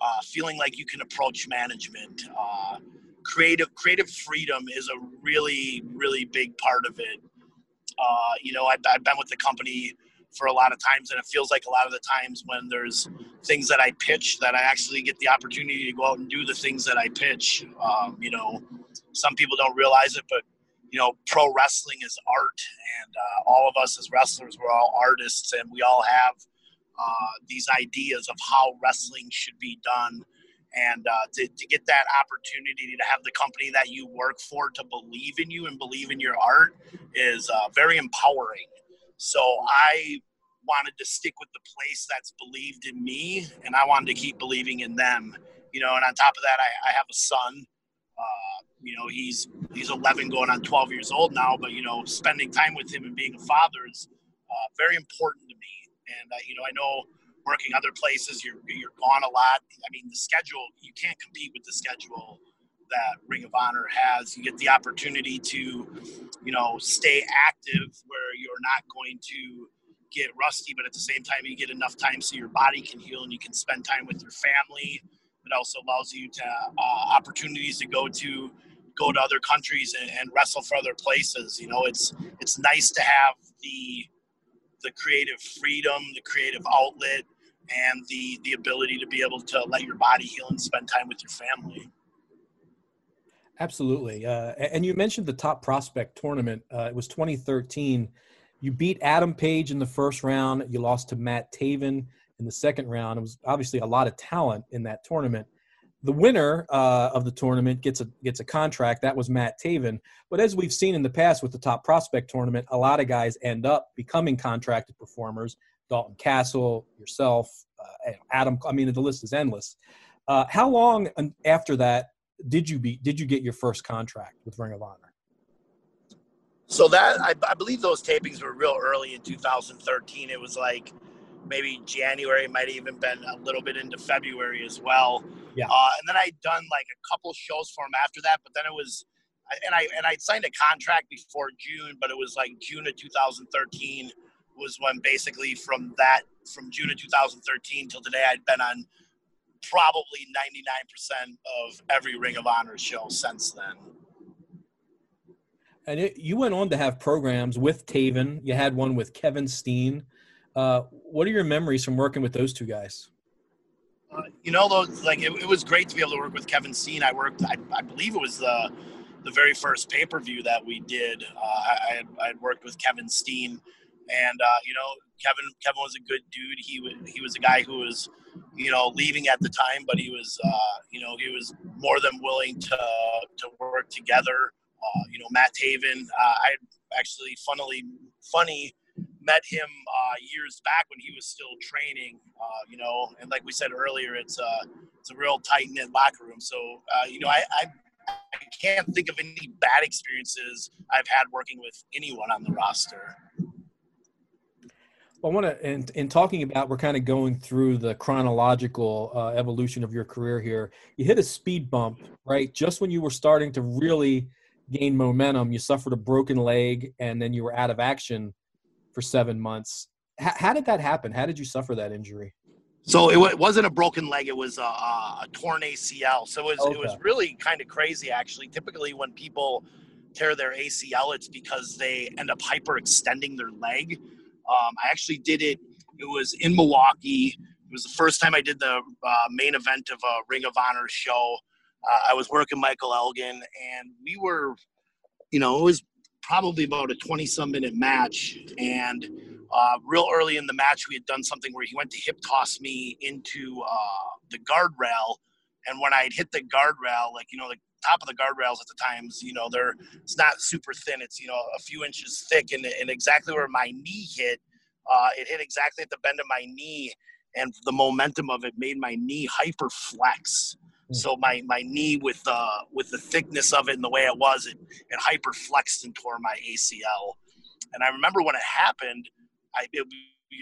uh, feeling like you can approach management. Uh, creative creative freedom is a really really big part of it. Uh, you know, I've, I've, been with the company for a lot of times, and it feels like a lot of the times when there's things that I pitch that I actually get the opportunity to go out and do the things that I pitch. Um, you know, some people don't realize it, but you know, pro wrestling is art, and uh, all of us as wrestlers, we're all artists, and we all have uh, these ideas of how wrestling should be done. And uh, to, to get that opportunity to have the company that you work for to believe in you and believe in your art is uh, very empowering. So I wanted to stick with the place that's believed in me, and I wanted to keep believing in them. You know, and on top of that, I, I have a son. Uh, you know, he's he's 11, going on 12 years old now. But you know, spending time with him and being a father is uh, very important to me. And uh, you know, I know working other places, you're you're gone a lot. I mean, the schedule you can't compete with the schedule that Ring of Honor has. You get the opportunity to, you know, stay active where you're not going to get rusty, but at the same time, you get enough time so your body can heal and you can spend time with your family. It also allows you to uh, opportunities to go to go to other countries and, and wrestle for other places. You know, it's it's nice to have the the creative freedom, the creative outlet, and the the ability to be able to let your body heal and spend time with your family. Absolutely. Uh, and you mentioned the top prospect tournament. Uh, it was 2013. You beat Adam Page in the first round. You lost to Matt Taven in the second round. It was obviously a lot of talent in that tournament. The winner uh, of the tournament gets a gets a contract. That was Matt Taven. But as we've seen in the past with the top prospect tournament, a lot of guys end up becoming contracted performers. Dalton Castle, yourself, uh, Adam. I mean, the list is endless. Uh, how long after that did you be did you get your first contract with Ring of Honor? So that I, I believe those tapings were real early in 2013. It was like maybe January, might have even been a little bit into February as well. Yeah. Uh, and then I'd done like a couple shows for him after that, but then it was, and I and I'd signed a contract before June, but it was like June of 2013 was when basically from that from June of 2013 till today I'd been on probably 99% of every Ring of Honor show since then. And it, you went on to have programs with Taven. You had one with Kevin Steen. Uh, what are your memories from working with those two guys? Uh, you know, those like it, it, was great to be able to work with Kevin Steen. I worked, I, I believe it was the the very first pay per view that we did. Uh, I, I had worked with Kevin Steen, and uh, you know, Kevin Kevin was a good dude. He was he was a guy who was, you know, leaving at the time, but he was, uh, you know, he was more than willing to to work together. Uh, you know, Matt Taven. Uh, I actually, funnily, funny met him uh, years back when he was still training. Uh, you know, and like we said earlier, it's a it's a real tight knit locker room. So you know, I, I, I can't think of any bad experiences I've had working with anyone on the roster. I want to, in, in talking about, we're kind of going through the chronological uh, evolution of your career here. You hit a speed bump, right? Just when you were starting to really gain momentum, you suffered a broken leg and then you were out of action for seven months. H- how did that happen? How did you suffer that injury? So it, it wasn't a broken leg; it was a, a torn ACL. So it was, okay. it was really kind of crazy, actually. Typically, when people tear their ACL, it's because they end up hyperextending their leg. Um, I actually did it. It was in Milwaukee. It was the first time I did the uh, main event of a Ring of Honor show. Uh, I was working Michael Elgin, and we were, you know, it was probably about a 20 some minute match. And uh, real early in the match, we had done something where he went to hip toss me into uh, the guardrail. And when I'd hit the guardrail, like, you know, the top of the guardrails at the times, you know, they're, it's not super thin. It's, you know, a few inches thick. And, and exactly where my knee hit, uh, it hit exactly at the bend of my knee. And the momentum of it made my knee hyper flex. Hmm. So my my knee with uh with the thickness of it and the way it was, it it hyper flexed and tore my ACL. And I remember when it happened, I it,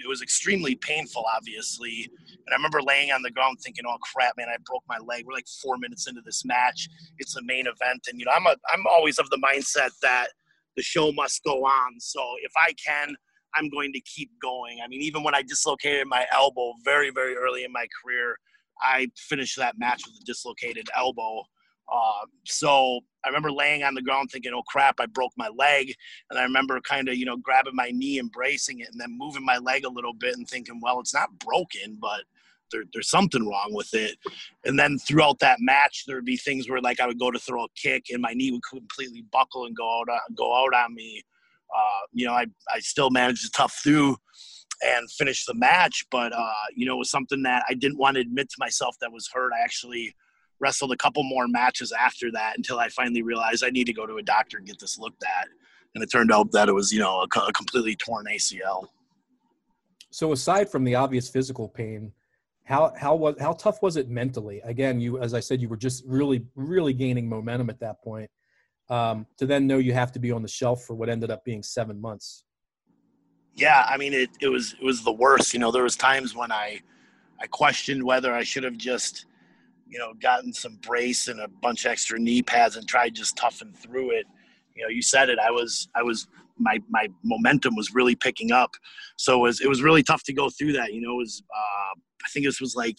it was extremely painful, obviously. And I remember laying on the ground thinking, "Oh crap, man! I broke my leg." We're like four minutes into this match. It's the main event, and you know, I'm a I'm always of the mindset that the show must go on. So if I can, I'm going to keep going. I mean, even when I dislocated my elbow very very early in my career, I finished that match with a dislocated elbow. Uh, so I remember laying on the ground thinking, "Oh crap, I broke my leg," and I remember kind of you know grabbing my knee, embracing it, and then moving my leg a little bit and thinking, "Well, it's not broken, but." There, there's something wrong with it. And then throughout that match, there would be things where like I would go to throw a kick and my knee would completely buckle and go out, go out on me. Uh, you know, I, I still managed to tough through and finish the match. But uh, you know, it was something that I didn't want to admit to myself that was hurt. I actually wrestled a couple more matches after that until I finally realized I need to go to a doctor and get this looked at. And it turned out that it was, you know, a, a completely torn ACL. So aside from the obvious physical pain, how how was how tough was it mentally? Again, you as I said, you were just really really gaining momentum at that point. Um, to then know you have to be on the shelf for what ended up being seven months yeah, I mean, it, it was it was the worst. You know, there was times when I I questioned whether I should have just you know gotten some brace and a bunch extra knee pads and tried just toughen through it. You know, you said it. I was I was my my momentum was really picking up, so it was it was really tough to go through that. You know, it was uh, I think this was like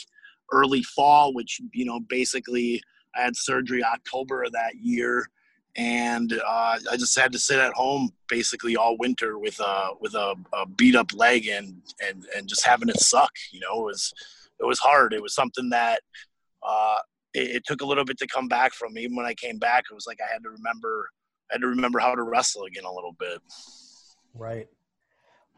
early fall, which you know basically I had surgery October of that year and uh, I just had to sit at home basically all winter with a with a, a, beat up leg and and and just having it suck. You know, it was it was hard. It was something that uh, it, it, took a little bit to come back from. Even when I came back, it was like I had to remember I had to remember how to wrestle again a little bit. Right.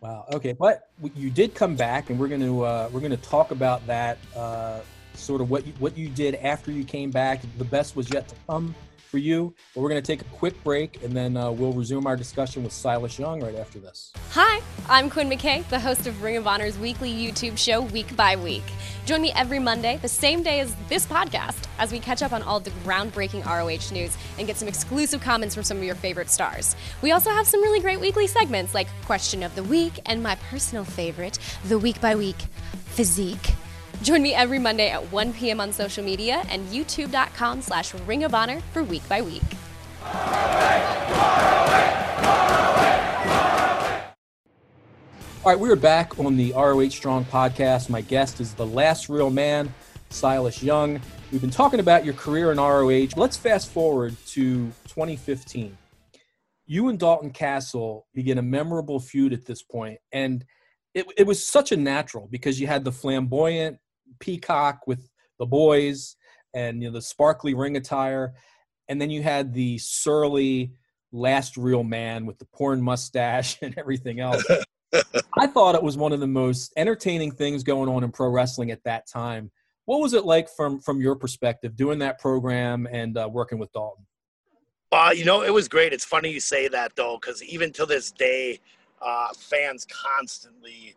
Wow. Okay, but you did come back, and we're going to uh, we're going to talk about that. Uh, sort of what you, what you did after you came back. The best was yet to come for you. But we're going to take a quick break and then uh, we'll resume our discussion with Silas Young right after this. Hi, I'm Quinn McKay, the host of Ring of Honor's weekly YouTube show, Week by Week. Join me every Monday, the same day as this podcast, as we catch up on all the groundbreaking ROH news and get some exclusive comments from some of your favorite stars. We also have some really great weekly segments like Question of the Week and my personal favorite, the Week by Week Physique. Join me every Monday at 1 p.m. on social media and youtube.com slash ring of honor for week by week. All right, we are back on the ROH Strong podcast. My guest is the last real man, Silas Young. We've been talking about your career in ROH. Let's fast forward to 2015. You and Dalton Castle begin a memorable feud at this point, and it, it was such a natural because you had the flamboyant peacock with the boys and you know the sparkly ring attire. And then you had the surly last real man with the porn mustache and everything else. I thought it was one of the most entertaining things going on in pro wrestling at that time. What was it like from from your perspective doing that program and uh, working with dalton? Uh, you know it was great. It's funny you say that though because even to this day uh, fans constantly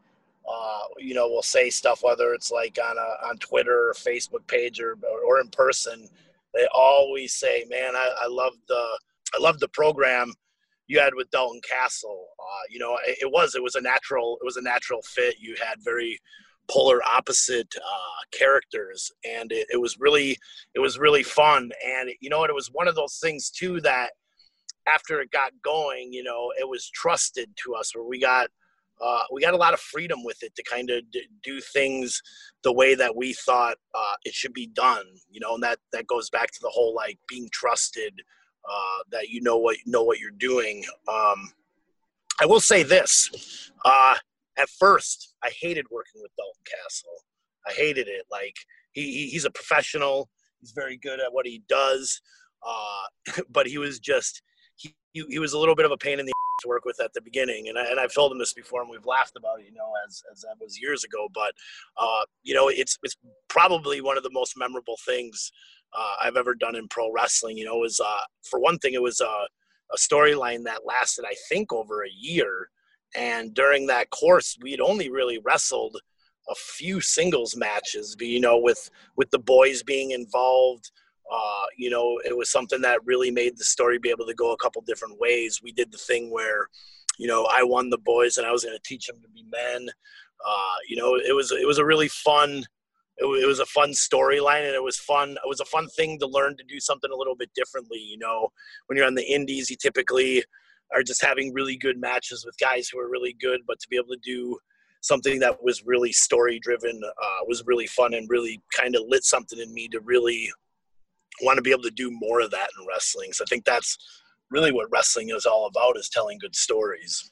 uh, you know, will say stuff whether it's like on a on Twitter or Facebook page or or in person. They always say, "Man, I, I love the I love the program you had with Dalton Castle." Uh, you know, it, it, was it was a natural it was a natural fit. You had very polar opposite uh, characters, and it, it was really it was really fun. And you know? It was one of those things too that after it got going, you know, it was trusted to us where we got uh, we got a lot of freedom with it to kind of d- do things the way that we thought uh, it should be done. You know, and that that goes back to the whole like being trusted, uh, that you know what know what you're doing. Um, I will say this: uh, at first, I hated working with Dalton Castle. I hated it. Like he, he he's a professional. He's very good at what he does. Uh, but he was just he, he was a little bit of a pain in the to work with at the beginning. And, I, and I've told him this before, and we've laughed about it, you know, as, as that was years ago. But, uh, you know, it's, it's probably one of the most memorable things uh, I've ever done in pro wrestling. You know, was, uh, for one thing, it was a, a storyline that lasted, I think, over a year. And during that course, we'd only really wrestled a few singles matches, you know, with, with the boys being involved – uh, you know, it was something that really made the story be able to go a couple different ways. We did the thing where, you know, I won the boys and I was going to teach them to be men. Uh, you know, it was it was a really fun. It, it was a fun storyline and it was fun. It was a fun thing to learn to do something a little bit differently. You know, when you're on the indies, you typically are just having really good matches with guys who are really good, but to be able to do something that was really story driven uh, was really fun and really kind of lit something in me to really want to be able to do more of that in wrestling. So I think that's really what wrestling is all about is telling good stories.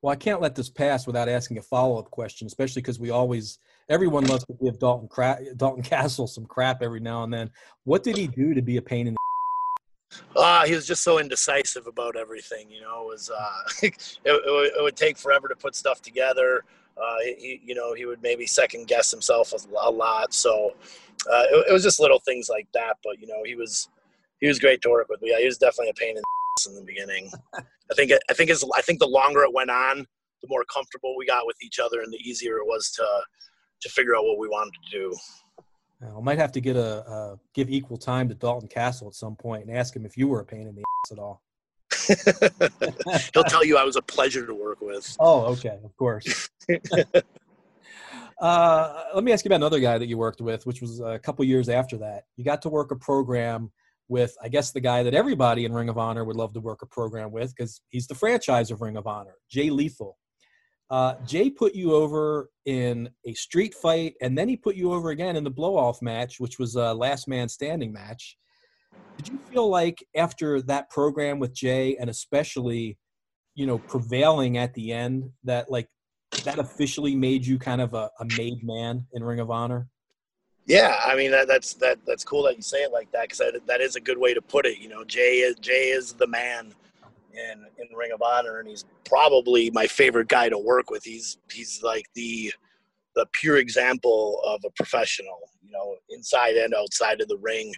Well, I can't let this pass without asking a follow-up question, especially because we always everyone loves to give Dalton Dalton Castle some crap every now and then. What did he do to be a pain in the uh, he was just so indecisive about everything. You know, it was uh, it, it, it, would take forever to put stuff together. Uh, he, you know, he would maybe second guess himself a, lot. So uh, it, it, was just little things like that. But you know, he was he was great to work with. Yeah, he was definitely a pain in the in the beginning. I think I think as I think the longer it went on, the more comfortable we got with each other, and the easier it was to to figure out what we wanted to do. I might have to get a uh, give equal time to Dalton Castle at some point and ask him if you were a pain in the ass at all. He'll tell you I was a pleasure to work with. Oh, okay, of course. uh, let me ask you about another guy that you worked with, which was a couple years after that. You got to work a program with, I guess, the guy that everybody in Ring of Honor would love to work a program with because he's the franchise of Ring of Honor, Jay Lethal. Uh, Jay put you over in a street fight, and then he put you over again in the blow off match, which was a last man standing match. Did you feel like after that program with Jay, and especially, you know, prevailing at the end, that like that officially made you kind of a, a made man in Ring of Honor? Yeah, I mean that, that's that that's cool that you say it like that because that, that is a good way to put it. You know, Jay is Jay is the man in in Ring of Honor, and he's probably my favorite guy to work with. He's he's like the the pure example of a professional, you know, inside and outside of the ring,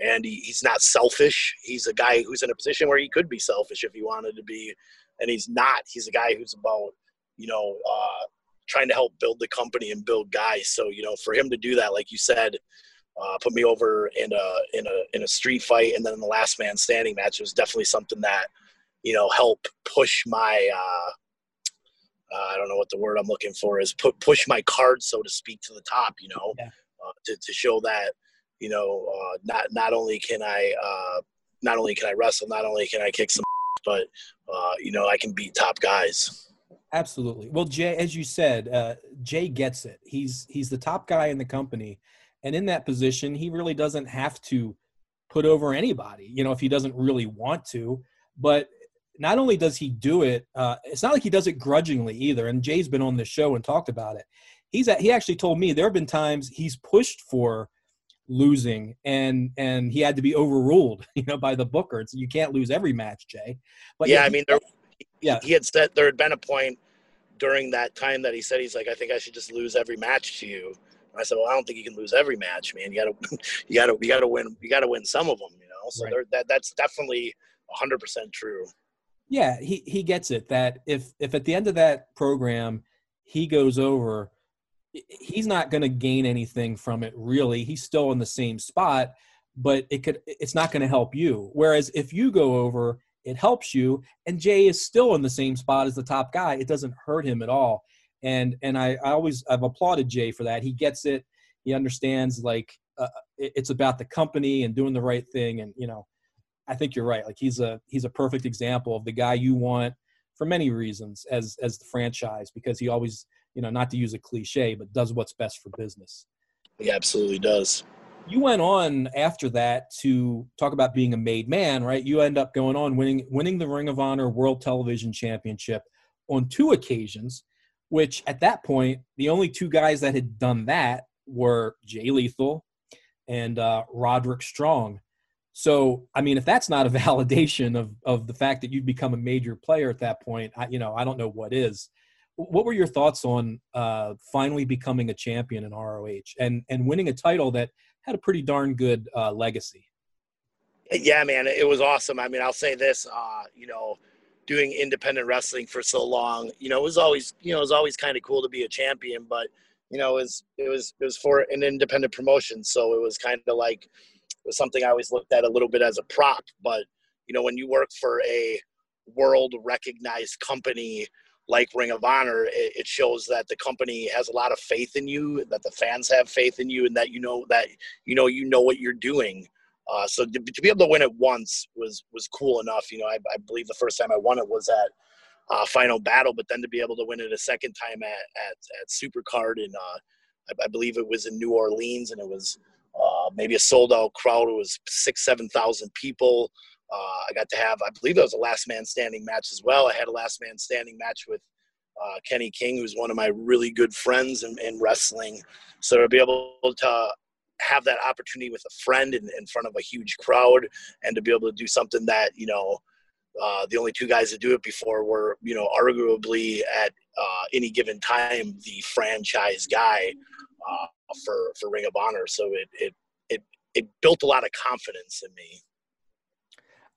and he, he's not selfish. He's a guy who's in a position where he could be selfish if he wanted to be, and he's not. He's a guy who's about you know. Uh, trying to help build the company and build guys. So you know, for him to do that, like you said, uh, put me over in a in a in a street fight, and then in the last man standing match was definitely something that you know help push my. Uh, uh, I don't know what the word I'm looking for is. Put push my card, so to speak, to the top. You know, yeah. uh, to to show that you know uh, not not only can I uh, not only can I wrestle, not only can I kick some, but uh, you know I can beat top guys. Absolutely. Well, Jay, as you said, uh, Jay gets it. He's he's the top guy in the company, and in that position, he really doesn't have to put over anybody. You know, if he doesn't really want to. But not only does he do it, uh, it's not like he does it grudgingly either. And Jay's been on the show and talked about it. He's at, he actually told me there have been times he's pushed for losing and and he had to be overruled you know by the booker you can't lose every match jay but yeah, yeah i mean there, yeah. he had said there had been a point during that time that he said he's like, I think I should just lose every match to you. And I said, well, I don't think you can lose every match, man. You gotta, you gotta, you gotta win. You gotta win some of them, you know. So right. that that's definitely hundred percent true. Yeah, he he gets it. That if if at the end of that program he goes over, he's not going to gain anything from it. Really, he's still in the same spot, but it could it's not going to help you. Whereas if you go over it helps you. And Jay is still in the same spot as the top guy. It doesn't hurt him at all. And and I, I always I've applauded Jay for that. He gets it. He understands like uh, it's about the company and doing the right thing. And you know, I think you're right. Like he's a he's a perfect example of the guy you want for many reasons as as the franchise because he always you know not to use a cliche but does what's best for business. He absolutely does you went on after that to talk about being a made man, right? You end up going on winning winning the Ring of Honor World Television Championship on two occasions, which at that point the only two guys that had done that were Jay Lethal and uh, Roderick Strong. So, I mean, if that's not a validation of of the fact that you've become a major player at that point, I, you know, I don't know what is. What were your thoughts on uh, finally becoming a champion in ROH and and winning a title that had a pretty darn good uh, legacy. Yeah, man, it was awesome. I mean, I'll say this, uh, you know, doing independent wrestling for so long, you know, it was always, you know, it was always kind of cool to be a champion, but you know, it was it was it was for an independent promotion, so it was kind of like it was something I always looked at a little bit as a prop. But you know, when you work for a world recognized company like Ring of Honor, it, it, shows that the company has a lot of faith in you, that the fans have faith in you, and that you know that you know you know what you're doing. Uh, so to, to, be able to win it once was was cool enough. You know, I, I believe the first time I won it was at uh, Final Battle, but then to be able to win it a second time at at, at Supercard, and uh, I, I, believe it was in New Orleans, and it was uh, maybe a sold out crowd. It was six seven thousand people. Uh, I got to have, I believe that was a last man standing match as well. I had a last man standing match with uh, Kenny King, who's one of my really good friends in, in, wrestling. So to be able to have that opportunity with a friend in, in front of a huge crowd and to be able to do something that, you know, uh, the only two guys that do it before were, you know, arguably at uh, any given time the franchise guy uh, for for Ring of Honor. So it it it it built a lot of confidence in me.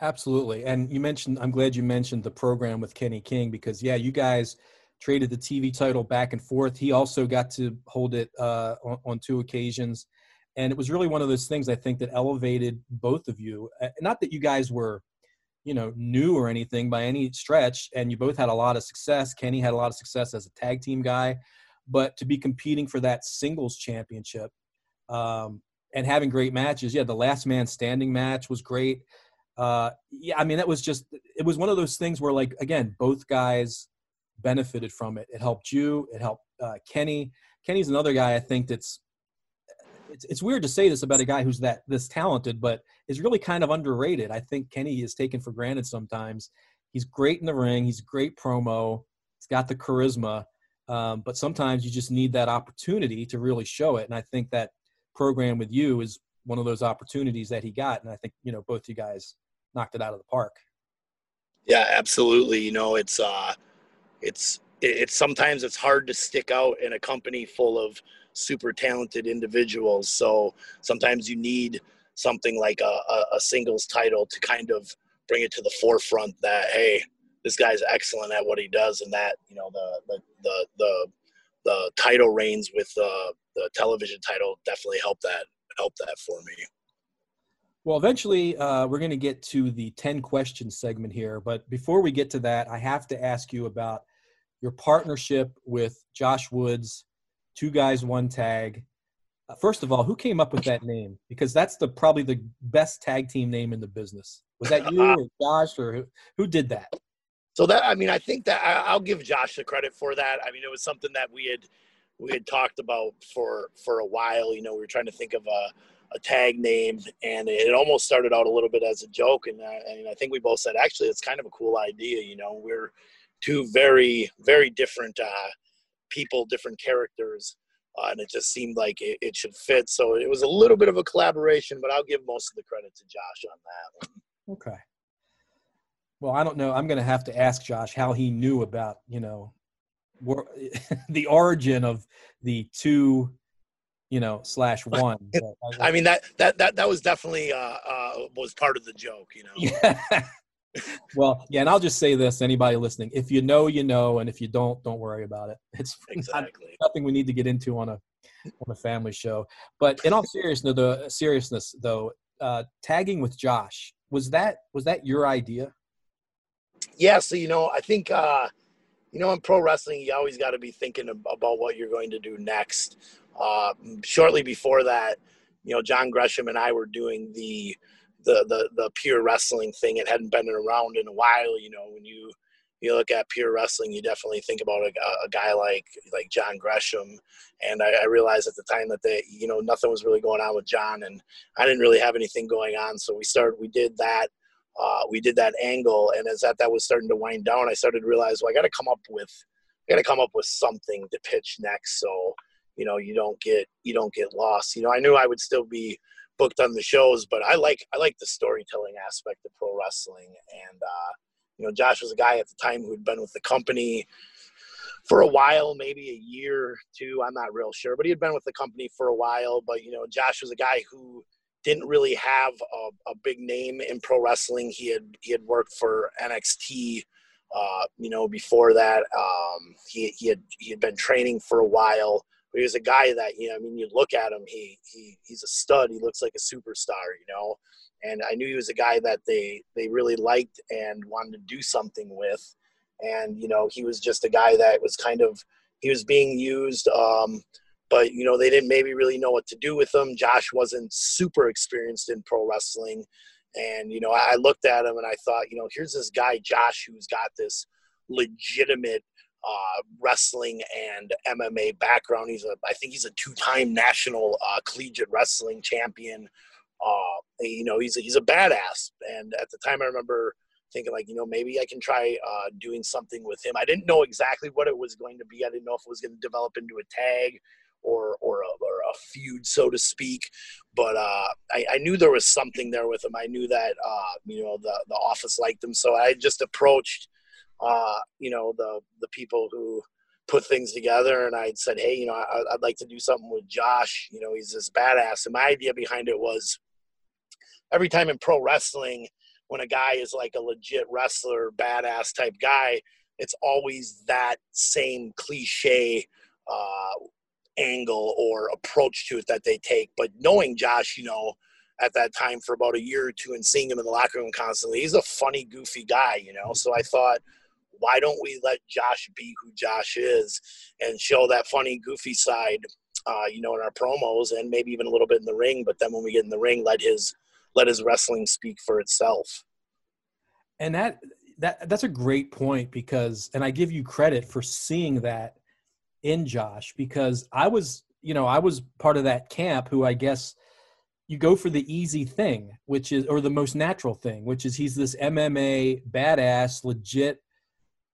Absolutely. And you mentioned, I'm glad you mentioned the program with Kenny King because, yeah, you guys traded the TV title back and forth. He also got to hold it uh, on, on, two occasions. And it was really one of those things I think that elevated both of you. Uh, not that you guys were, you know, new or anything by any stretch, and you both had a lot of success. Kenny had a lot of success as a tag team guy, but to be competing for that singles championship um, and having great matches, yeah, the last man standing match was great uh, yeah, I mean, that was just, it was one of those things where, like, again, both guys benefited from it. It helped you, it helped uh, Kenny. Kenny's another guy I think that's it's, it's weird to say this about a guy who's that this talented, but is really kind of underrated. I think Kenny is taken for granted sometimes. He's great in the ring. He's great promo. He's got the charisma, um, but sometimes you just need that opportunity to really show it. And I think that program with you is one of those opportunities that he got. And I think you know both you guys knocked it out of the park. Yeah, absolutely. You know, it's uh, it's it's sometimes it's hard to stick out in a company full of super talented individuals. So sometimes you need something like a, a, singles title to kind of bring it to the forefront that hey, this guy's excellent at what he does, and that you know the the the the, the title reigns with the the television title definitely helped that helped that for me. Well, eventually, uh, we're going to get to the 10 questions segment here. But before we get to that, I have to ask you about your partnership with Josh Woods, Two Guys, One Tag. Uh, first of all, who came up with that name? Because that's the probably the best tag team name in the business. Was that you or Josh or who, who did that? So that I mean, I think that I, I'll give Josh the credit for that. I mean, it was something that we had we had talked about for for a while. You know, we were trying to think of a a tag name, and it almost started out a little bit as a joke. And I, and I think we both said, actually, it's kind of a cool idea. You know, we're two very, very different uh, people, different characters, uh, and it just seemed like it, it, should fit. So it was a little bit of a collaboration, but I'll give most of the credit to Josh on that one. Okay. Well, I don't know. I'm going to have to ask Josh how he knew about, you know, the origin of the two you know, slash one. I mean that that that that was definitely uh, uh, was part of the joke, you know. Yeah. well, yeah, and I'll just say this: anybody listening, if you know, you know, and if you don't, don't worry about it. It's exactly not, nothing we need to get into on a on a family show. But in all seriousness, the seriousness though, uh, tagging with Josh was that was that your idea? Yeah. So you know, I think. uh you know, in pro wrestling, you always got to be thinking about what you're going to do next. Uh, shortly before that, you know, John Gresham and I were doing the the the, the pure wrestling thing. It hadn't been around in a while. You know, when you you look at pure wrestling, you definitely think about a, a guy like like John Gresham. And I, I, realized at the time that they, you know, nothing was really going on with John, and I didn't really have anything going on. So we started, we did that, uh, we did that angle, and as that that was starting to wind down, I started to realize, well, I got to come up with, I got to come up with something to pitch next. So you know you don't get you don't get lost. You know i knew i would still be booked on the shows but i like i like the storytelling aspect of pro wrestling. And uh you know josh was a guy at the time who had been with the company for a while maybe a year or two. I'm not real sure but he had been with the company for a while. But you know josh was a guy who didn't really have a, a big name in pro wrestling he had he had worked for nxt uh, you know, before that, um, he, he had he had been training for a while, but he was a guy that you know, I mean, you look at him, he he he's a stud. He looks like a superstar, you know. And I knew he was a guy that they they really liked and wanted to do something with. And you know, he was just a guy that was kind of he was being used. Um, but you know they didn't maybe really know what to do with him. Josh wasn't super experienced in pro wrestling, and you know I looked at him and I thought, you know, here's this guy Josh who's got this legitimate uh, wrestling and MMA background. He's a, I think he's a two-time national uh, collegiate wrestling champion. Uh, you know, he's a, he's a badass. And at the time, I remember thinking like, you know, maybe I can try uh, doing something with him. I didn't know exactly what it was going to be. I didn't know if it was going to develop into a tag or or a, or a feud, so to speak. But uh, I, I, knew there was something there with him. I knew that uh, you know the the office liked him, so I just approached uh, you know, the the people who put things together, and I said, hey, you know, I, would like to do something with Josh. You know, he's this badass. And my idea behind it was every time in pro wrestling, when a guy is like a legit wrestler, badass type guy, it's always that same cliche uh, angle or approach to it that they take. But knowing Josh, you know, at that time for about a year or two and seeing him in the locker room constantly, he's a funny, goofy guy, you know. So I thought, why don't we let Josh be who Josh is and show that funny, goofy side, uh, you know, in our promos and maybe even a little bit in the ring. But then when we get in the ring, let his let his wrestling speak for itself. And that that that's a great point because, and I give you credit for seeing that in Josh because I was you know, I was part of that camp who I guess you go for the easy thing, which is, or the most natural thing, which is he's this MMA badass, legit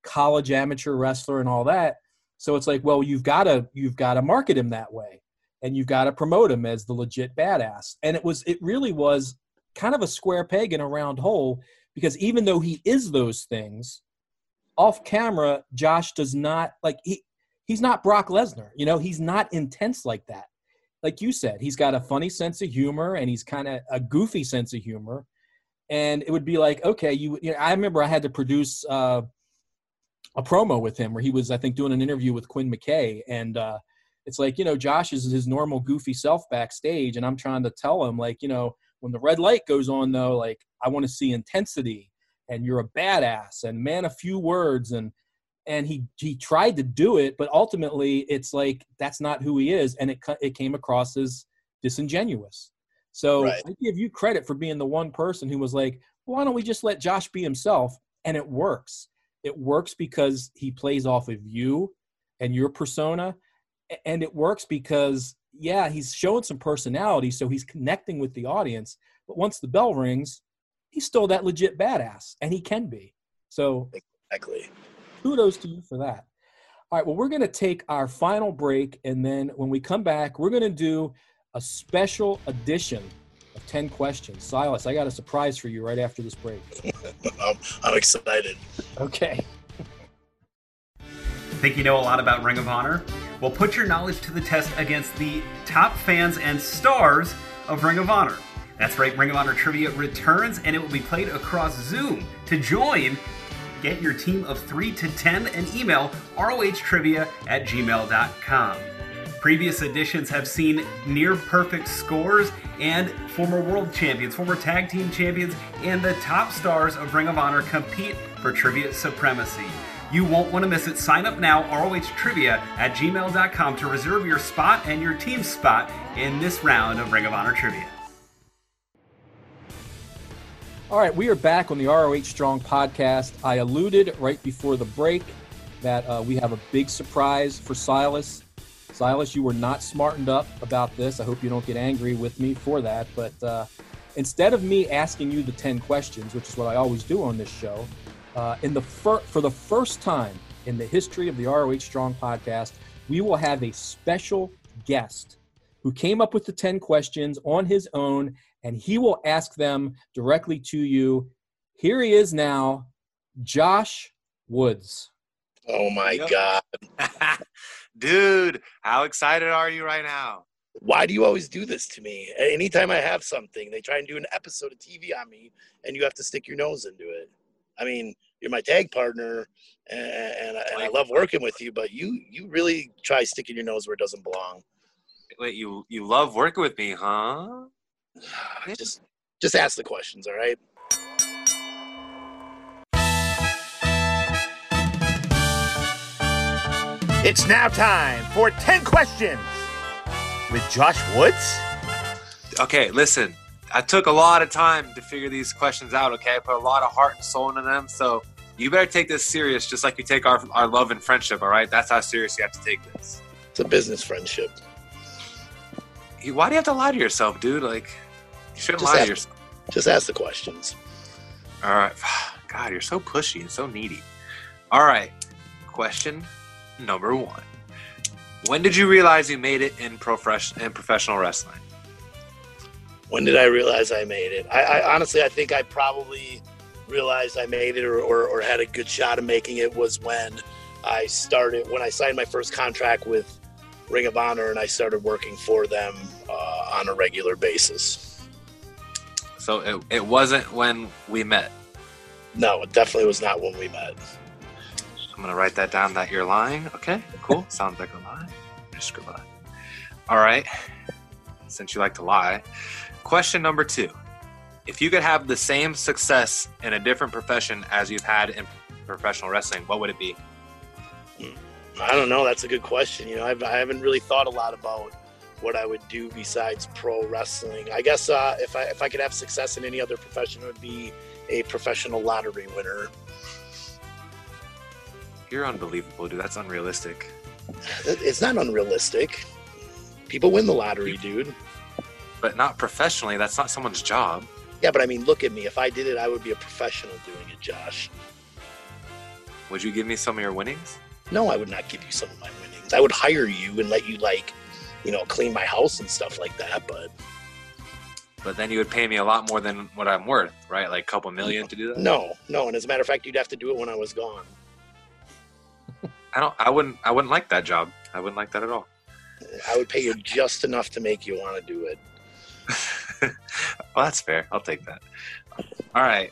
college amateur wrestler and all that. So it's like, well, you've got to you've got to market him that way, and you've got to promote him as the legit badass. And it was it really was kind of a square peg in a round hole because even though he is those things, off camera, Josh does not like he he's not Brock Lesnar. You know, he's not intense like that like you said, he's got a funny sense of humor and he's kind of a goofy sense of humor. And it would be like, okay, you, you know, I remember I had to produce uh, a promo with him where he was, I think, doing an interview with Quinn McKay. And uh, it's like, you know, Josh is his normal goofy self backstage. And I'm trying to tell him, like, you know, when the red light goes on, though, like, I want to see intensity and you're a badass and man, a few words. And, and he he tried to do it, but ultimately it's like that's not who he is, and it it came across as disingenuous. So right. I give you credit for being the one person who was like, why don't we just let Josh be himself? And it works. It works because he plays off of you and your persona, and it works because yeah, he's showing some personality, so he's connecting with the audience. But once the bell rings, he's still that legit badass, and he can be. So exactly kudos to you for that. All right, well, we're going to take our final break, and then when we come back, we're going to do a special edition of 10 questions. Silas, I got a surprise for you right after this break. I'm, I'm excited. Okay. Think you know a lot about Ring of Honor? Well, put your knowledge to the test against the top fans and stars of Ring of Honor. That's right, Ring of Honor Trivia returns and it will be played across Zoom. To join, Get your team of 3 to 10 and email rohtrivia at gmail.com. Previous editions have seen near perfect scores, and former world champions, former tag team champions, and the top stars of Ring of Honor compete for trivia supremacy. You won't want to miss it. Sign up now, rohtrivia at gmail.com to reserve your spot and your team's spot in this round of Ring of Honor trivia. All right, we are back on the ROH Strong podcast. I alluded right before the break that uh, we have a big surprise for Silas. Silas, you were not smartened up about this. I hope you don't get angry with me for that. But uh, instead of me asking you the 10 questions, which is what I always do on this show, uh, in the fir- for the first time in the history of the ROH Strong podcast, we will have a special guest who came up with the 10 questions on his own and he will ask them directly to you. Here he is now, Josh Woods. Oh my yep. God. Dude, how excited are you right now? Why do you always do this to me? Anytime I have something, they try and do an episode of TV on me, and you have to stick your nose into it. I mean, you're my tag partner, and, and, and I love working with you, but you you really try sticking your nose where it doesn't belong. Wait, you you love working with me, huh? Just just ask the questions, all right? It's now time for 10 questions with Josh Woods. Okay, listen. I took a lot of time to figure these questions out, okay? I put a lot of heart and soul into them, so you better take this serious just like you take our, our love and friendship, all right? That's how serious you have to take this. It's a business friendship. Why do you have to lie to yourself, dude? Like, you shouldn't just lie ask, to yourself. Just ask the questions. All right. God, you're so pushy and so needy. All right. Question number one. When did you realize you made it in, prof- in professional wrestling? When did I realize I made it? I, I honestly, I think I probably realized I made it or, or, or had a good shot of making it was when I started, when I signed my first contract with Ring of Honor and I started working for them uh, on a regular basis. So it, it wasn't when we met. No, it definitely was not when we met. I'm gonna write that down. That you're lying. Okay, cool. Sounds like a lie. Just scribble that. All right. Since you like to lie, question number two: If you could have the same success in a different profession as you've had in professional wrestling, what would it be? Hmm. I don't know. That's a good question. You know, I've, I haven't really thought a lot about what I would do besides pro wrestling. I guess uh, if I if I could have success in any other profession, it would be a professional lottery winner. You're unbelievable, dude. That's unrealistic. It's not unrealistic. People win the lottery, dude. But not professionally. That's not someone's job. Yeah, but I mean, look at me. If I did it, I would be a professional doing it, Josh. Would you give me some of your winnings? No, I would not give you some of my winnings. I would hire you and let you like, you know, clean my house and stuff like that. But But then you would pay me a lot more than what I'm worth, right? Like a couple million to do that. no, no. And as a matter of fact, you'd have to do it when I was gone. I don't. I wouldn't. I wouldn't like that job. I wouldn't like that at all. I would pay you just enough to make you want to do it. Well, that's fair. I'll take that. All right.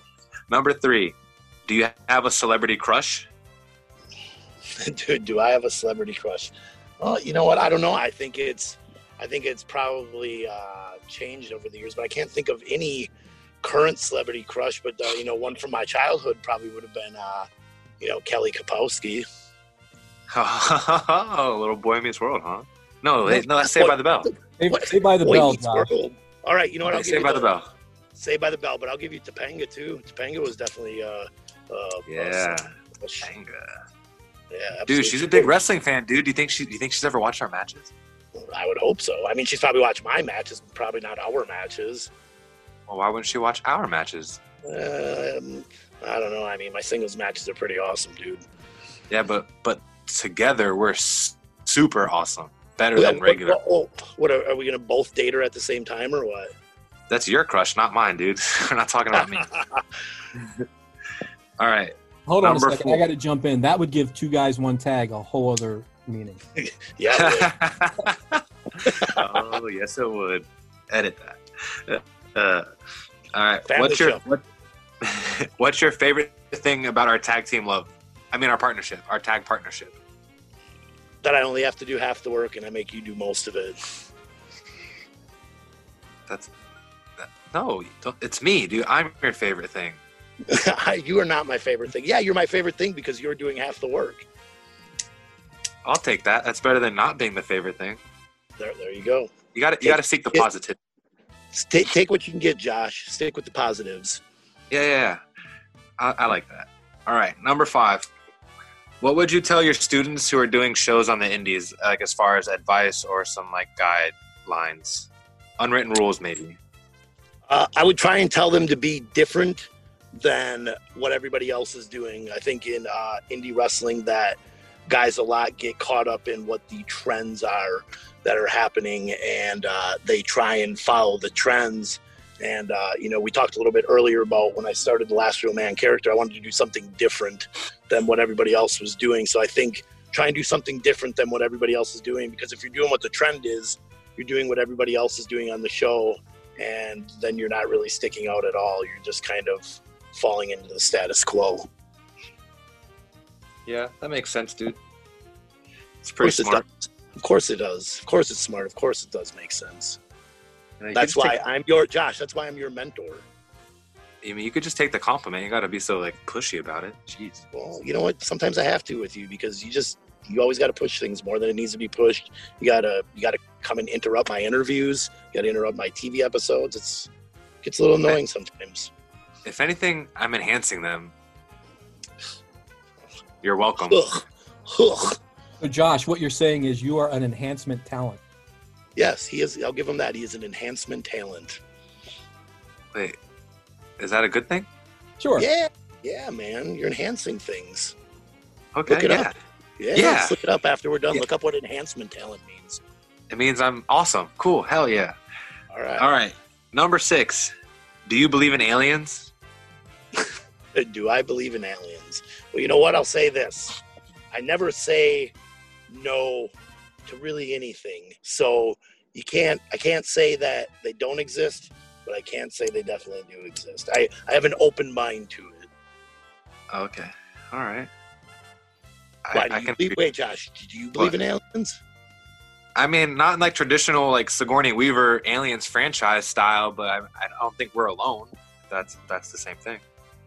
Number three. Do you have a celebrity crush? Dude, do I have a celebrity crush? Well, you know what? I don't know. I think it's, I think it's probably uh, changed over the years, but I can't think of any current celebrity crush. But uh, you know, one from my childhood probably would have been, uh, you know, Kelly Kapowski. Oh, little boy meets world, huh? No, they, no, that's Saved by the Bell. Say, say by the Boy bell, Meets World. All right, you know what? I'll give Saved by the Bell. Say by the bell, but I'll give you Topanga too. Topanga was definitely, uh, uh, Yeah, uh, Topanga. Yeah, Dude, she's a big wrestling fan, dude. Do you think she? Do you think she's ever watched our matches? I would hope so. I mean, she's probably watched my matches, probably not our matches. Well, why wouldn't she watch our matches? Um, I don't know. I mean, my singles matches are pretty awesome, dude. Yeah, but but together we're s- super awesome, better Well, than regular. What, what, what are, are we going to both date her at the same time or what? That's your crush, not mine, dude. we're not talking about me. All right. Hold on a second. four. I got to jump in. That would give two guys one tag a whole other meaning. Yeah. oh yes, it would. Edit that. Uh, all right. Family what's your what, What's your favorite thing about our tag team love? I mean, our partnership, our tag partnership. that I only have to do half the work and I make you do most of it. That's that, no, don't- it's me, dude. I'm your favorite thing. you are not my favorite thing. Yeah, you're my favorite thing because you're doing half the work. I'll take that. That's better than not being the favorite thing. There, there you go. You got to you got to seek the positive. Take, take what you can get, Josh. Stick with the positives. Yeah, yeah, yeah. I, I like that. All right, number five. What would you tell your students who are doing shows on the indies, like as far as advice or some like guidelines, unwritten rules, maybe? Uh, I would try and tell them to be different than what everybody else is doing. I think in uh, indie wrestling that guys a lot get caught up in what the trends are that are happening, and uh, they try and follow the trends. And uh, you know, we talked a little bit earlier about when I started the Last Real Man character. I wanted to do something different than what everybody else was doing. So I think try and do something different than what everybody else is doing. Because if you're doing what the trend is, you're doing what everybody else is doing on the show, and then you're not really sticking out at all. You're just kind of falling into the status quo. Yeah, that makes sense, dude. It's Of pretty it smart. does. Of course it does. Of course it's smart. Of course it does make sense. That's why take- I'm your Josh. That's why I'm your mentor. I mean, you could just take the compliment. You got to be so like pushy about it. Jeez. Well, you know what? Sometimes I have to with you because you just you always got to push things more than it needs to be pushed. You gotta you gotta come and interrupt my interviews. You gotta interrupt my TV episodes. It's gets a little annoying sometimes. If anything, I'm enhancing them. You're welcome. Ugh. Ugh. So, Josh, what you're saying is you are an enhancement talent. Yes, he is. I'll give him that. He is an enhancement talent. Wait, is that a good thing? Sure. Yeah, yeah, man. You're enhancing things. Okay. Look it yeah. up. Yeah, Yeah. let's look it up after we're done. Yeah. Look up what enhancement talent means. It means I'm awesome. Cool. Hell yeah. All right. All right. Number six. Do you believe in aliens? Do I believe in aliens? Well, you know what? I'll say this. I never say no to really anything. So you can't I can't say that they don't exist, but I can't say they definitely do exist. I, I have an open mind to it. Okay. All right. Why I, do I you can. believe, wait, Josh, do you believe What? in aliens? I mean, not in like traditional like Sigourney Weaver aliens franchise style, but I, I don't think we're alone. That's that's the same thing.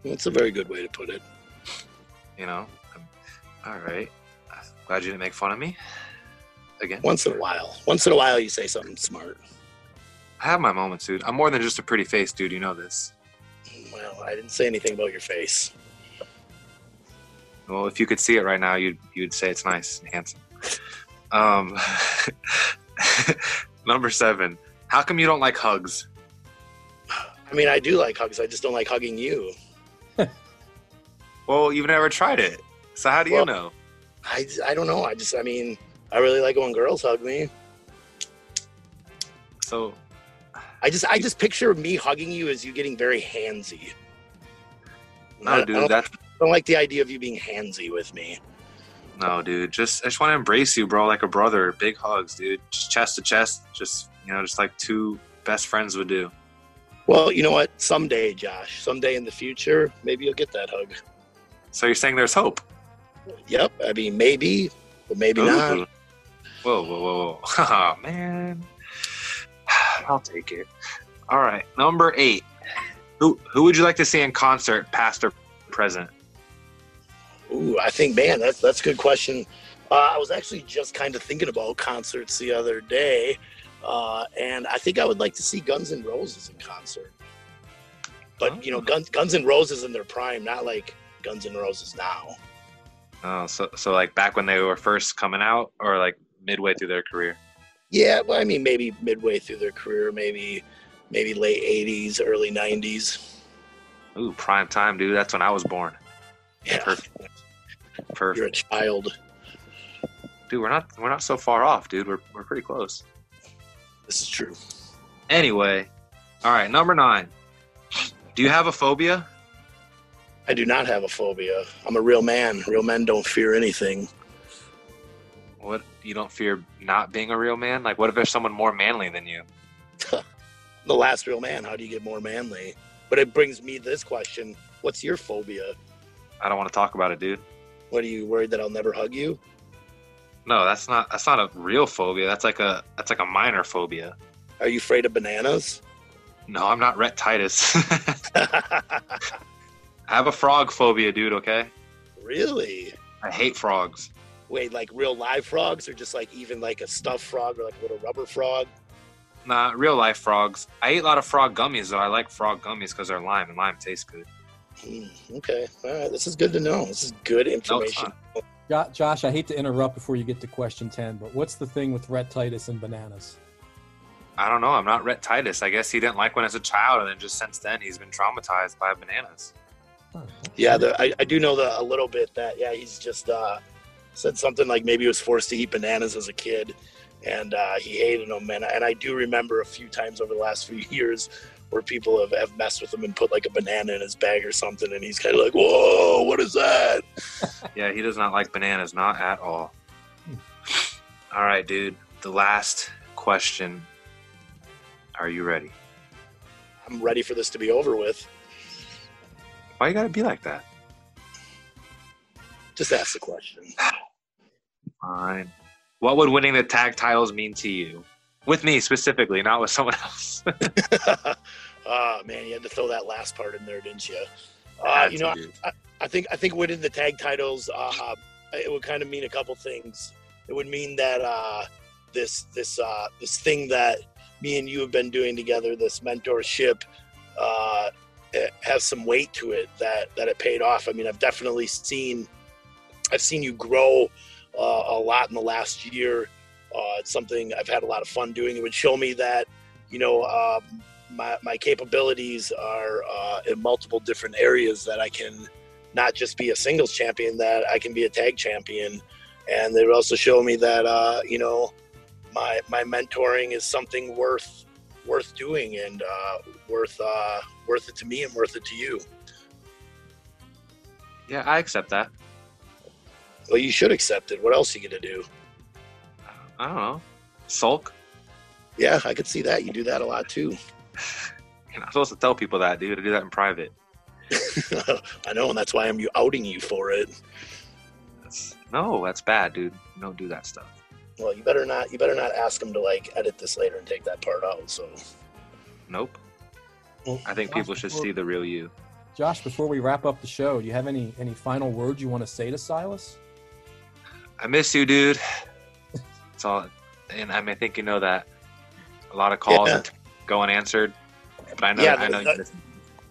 That's a very good way to put it. You know. All right. Glad you didn't make fun of me. Again. Once in a while. Once in a while you say something smart. I have my moments, dude. I'm more than just a pretty face, dude. You know this. Well, I didn't say anything about your face. Well, if you could see it right now, you'd you'd say it's nice and handsome. Um, Number seven. How come you don't like hugs? I mean, I do like hugs. I just don't like hugging you. Well, you've never tried it. So how do you know? I, I don't know. I just, I mean, I really like when girls hug me. So I just, I just picture me hugging you as you getting very handsy. No, I- I dude, don't- that's I don't like the idea of you being handsy with me. no, dude. Just I just want to embrace you, bro, like a brother. Big hugs, dude. Just chest to chest. Just you know, just like two best friends would do. Well, you know what? Someday, Josh, someday in the future, maybe you'll get that hug. So you're saying there's hope? Yep. I mean, maybe, but maybe Ooh. not. Whoa, whoa, whoa, whoa. Oh, man. I'll take it. All right. Number eight. Who who would you like to see in concert, past or present? Ooh, I think, man, that's that's a good question. Uh, I was actually just kind of thinking about concerts the other day, uh, and I think I would like to see Guns N' Roses in concert. But you know, Guns Guns N' Roses in their prime, not like Guns N' Roses now. Oh, so so like back when they were first coming out, or like midway through their career. Yeah, well, I mean, maybe midway through their career, maybe maybe late '80s, early '90s. Ooh, prime time, dude. That's when I was born. Yeah, Perfect. Perfect. you're a child. Dude, we're not we're not so far off, dude. We're we're pretty close. This is true. Anyway, all right, number nine. Do you have a phobia? I do not have a phobia. I'm a real man. Real men don't fear anything. What you don't fear not being a real man? Like, what if there's someone more manly than you? the last real man. How do you get more manly? But it brings me this question: What's your phobia? I don't want to talk about it, dude. What are you worried that I'll never hug you? No, that's not that's not a real phobia. That's like a that's like a minor phobia. Are you afraid of bananas? No, I'm not Rhett Titus. I have a frog phobia, dude. Okay, Really? I hate frogs. Wait, like real live frogs, or just like even like a stuffed frog or like a little rubber frog? Nah, real life frogs. I eat a lot of frog gummies though. I like frog gummies because they're lime and lime tastes good. Hmm, okay, all right. This is good to know. This is good information. Jo- Josh, I hate to interrupt before you get to question 10, but what's the thing with Rhett Titus and bananas? I don't know. I'm not Rhett Titus. I guess he didn't like one as a child, and then just since then he's been traumatized by bananas. Yeah, the, I, I do know the, a little bit that yeah he's just uh, said something like maybe he was forced to eat bananas as a kid, and uh, he hated them. And, and I do remember a few times over the last few years where people have, have messed with him and put like a banana in his bag or something, and he's kind of like, "Whoa, what is that?" Yeah, he does not like bananas, not at all. All right, dude. The last question. Are you ready? I'm ready for this to be over with. Why you gotta be like that? Just ask the question. Fine. What would winning the tag titles mean to you? With me specifically, not with someone else. Ah, man, you had to throw that last part in there, didn't you? Uh, you know. I, I think I think winning the tag titles, uh, it would kind of mean a couple things. It would mean that uh, this this uh, this thing that me and you have been doing together, this mentorship, uh, it has some weight to it. That that it paid off. I mean, I've definitely seen I've seen you grow uh, a lot in the last year. Uh, it's something I've had a lot of fun doing. It would show me that you know um, my my capabilities are uh, in multiple different areas. That I can not just be a singles champion, that I can be a tag champion, and they would also show me that uh, you know my my mentoring is something worth worth doing and uh, worth uh, worth it to me and worth it to you. Yeah, I accept that. Well, you should accept it. What else are you gonna do? I don't know. Sulk? Yeah, I could see that. You do that a lot too. You're not supposed to tell people that, dude. I do that in private. I know, and that's why I'm you outing you for it. That's, no, that's bad, dude. Don't do that stuff. Well, you better not. You better not ask him to like edit this later and take that part out. So Nope. Well, I think Josh, people should before- see the real you. Josh, before we wrap up the show, do you have any any final words you want to say to Silas? I miss you, dude. That's all. And I mean, I think you know that. A lot of calls Yeah. go unanswered. But I know, Yeah, I know the-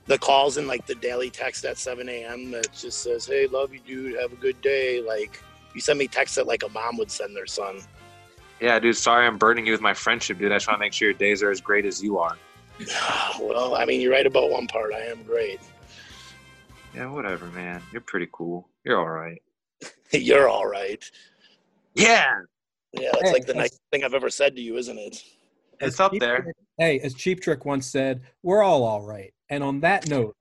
the calls and like the daily text at 7 a.m. that just says, "Hey, love you, dude. Have a good day." Like you send me texts that like a mom would send their son. Yeah, dude. Sorry, I'm burning you with my friendship, dude. I just want to make sure your days are as great as you are. Well, I mean, you're right about one part. I am great. Yeah, whatever, man. You're pretty cool. You're all right. you're all right. Yeah. Yeah, that's Hey, like the that's- nicest thing I've ever said to you, isn't it? It's up Cheap there. Trick- Hey, as Cheap Trick once said, we're all all right. And on that note,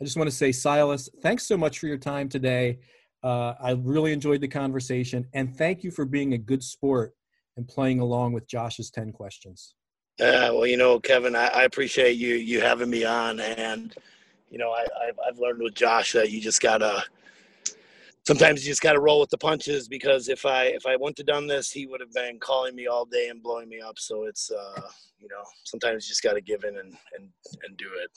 I just want to say, Silas, thanks so much for your time today. Uh, I really enjoyed the conversation, and thank you for being a good sport and playing along with Josh's ten questions. Uh, well, you know, Kevin, I, I appreciate you you having me on, and you know, I, I've, I've learned with Josh that you just gotta. Sometimes you just gotta roll with the punches because if I if I wouldn't have done this, he would have been calling me all day and blowing me up. So it's uh, you know, sometimes you just gotta give in and and and do it.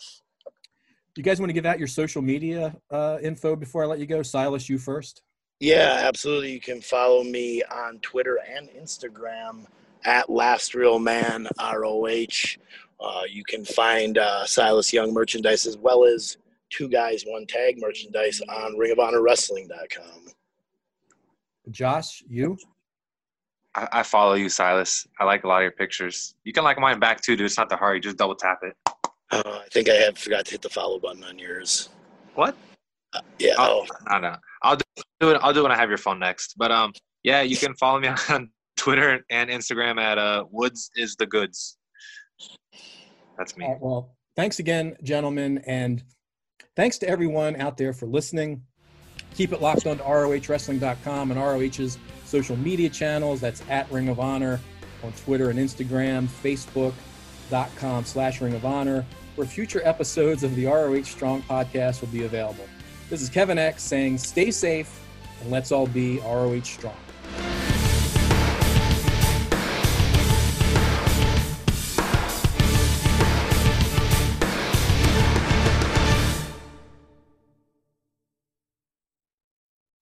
You guys want to give out your social media uh, info before I let you go? Silas, you first. Yeah, absolutely. You can follow me on Twitter and Instagram at Last Real Man ROH. Uh, you can find uh, Silas Young merchandise as well as Two Guys One Tag merchandise on RingOfHonorWrestling.com. Josh, you. I, I follow you, Silas. I like a lot of your pictures. You can like mine back too, dude. It's not that hard. You just double tap it. Uh, I think I have forgot to hit the follow button on yours. What? Uh, yeah. Oh, I know. I'll do it. I'll do it when I have your phone next. But um, yeah, you can follow me on Twitter and Instagram at uh Woods is the goods. That's me. Right, well, thanks again, gentlemen, and thanks to everyone out there for listening. Keep it locked on to ROHWrestling.com and ROH's social media channels. That's at Ring of Honor on Twitter and Instagram, Facebook.com slash Ring of Honor, where future episodes of the ROH Strong podcast will be available. This is Kevin Eck saying stay safe and let's all be ROH Strong.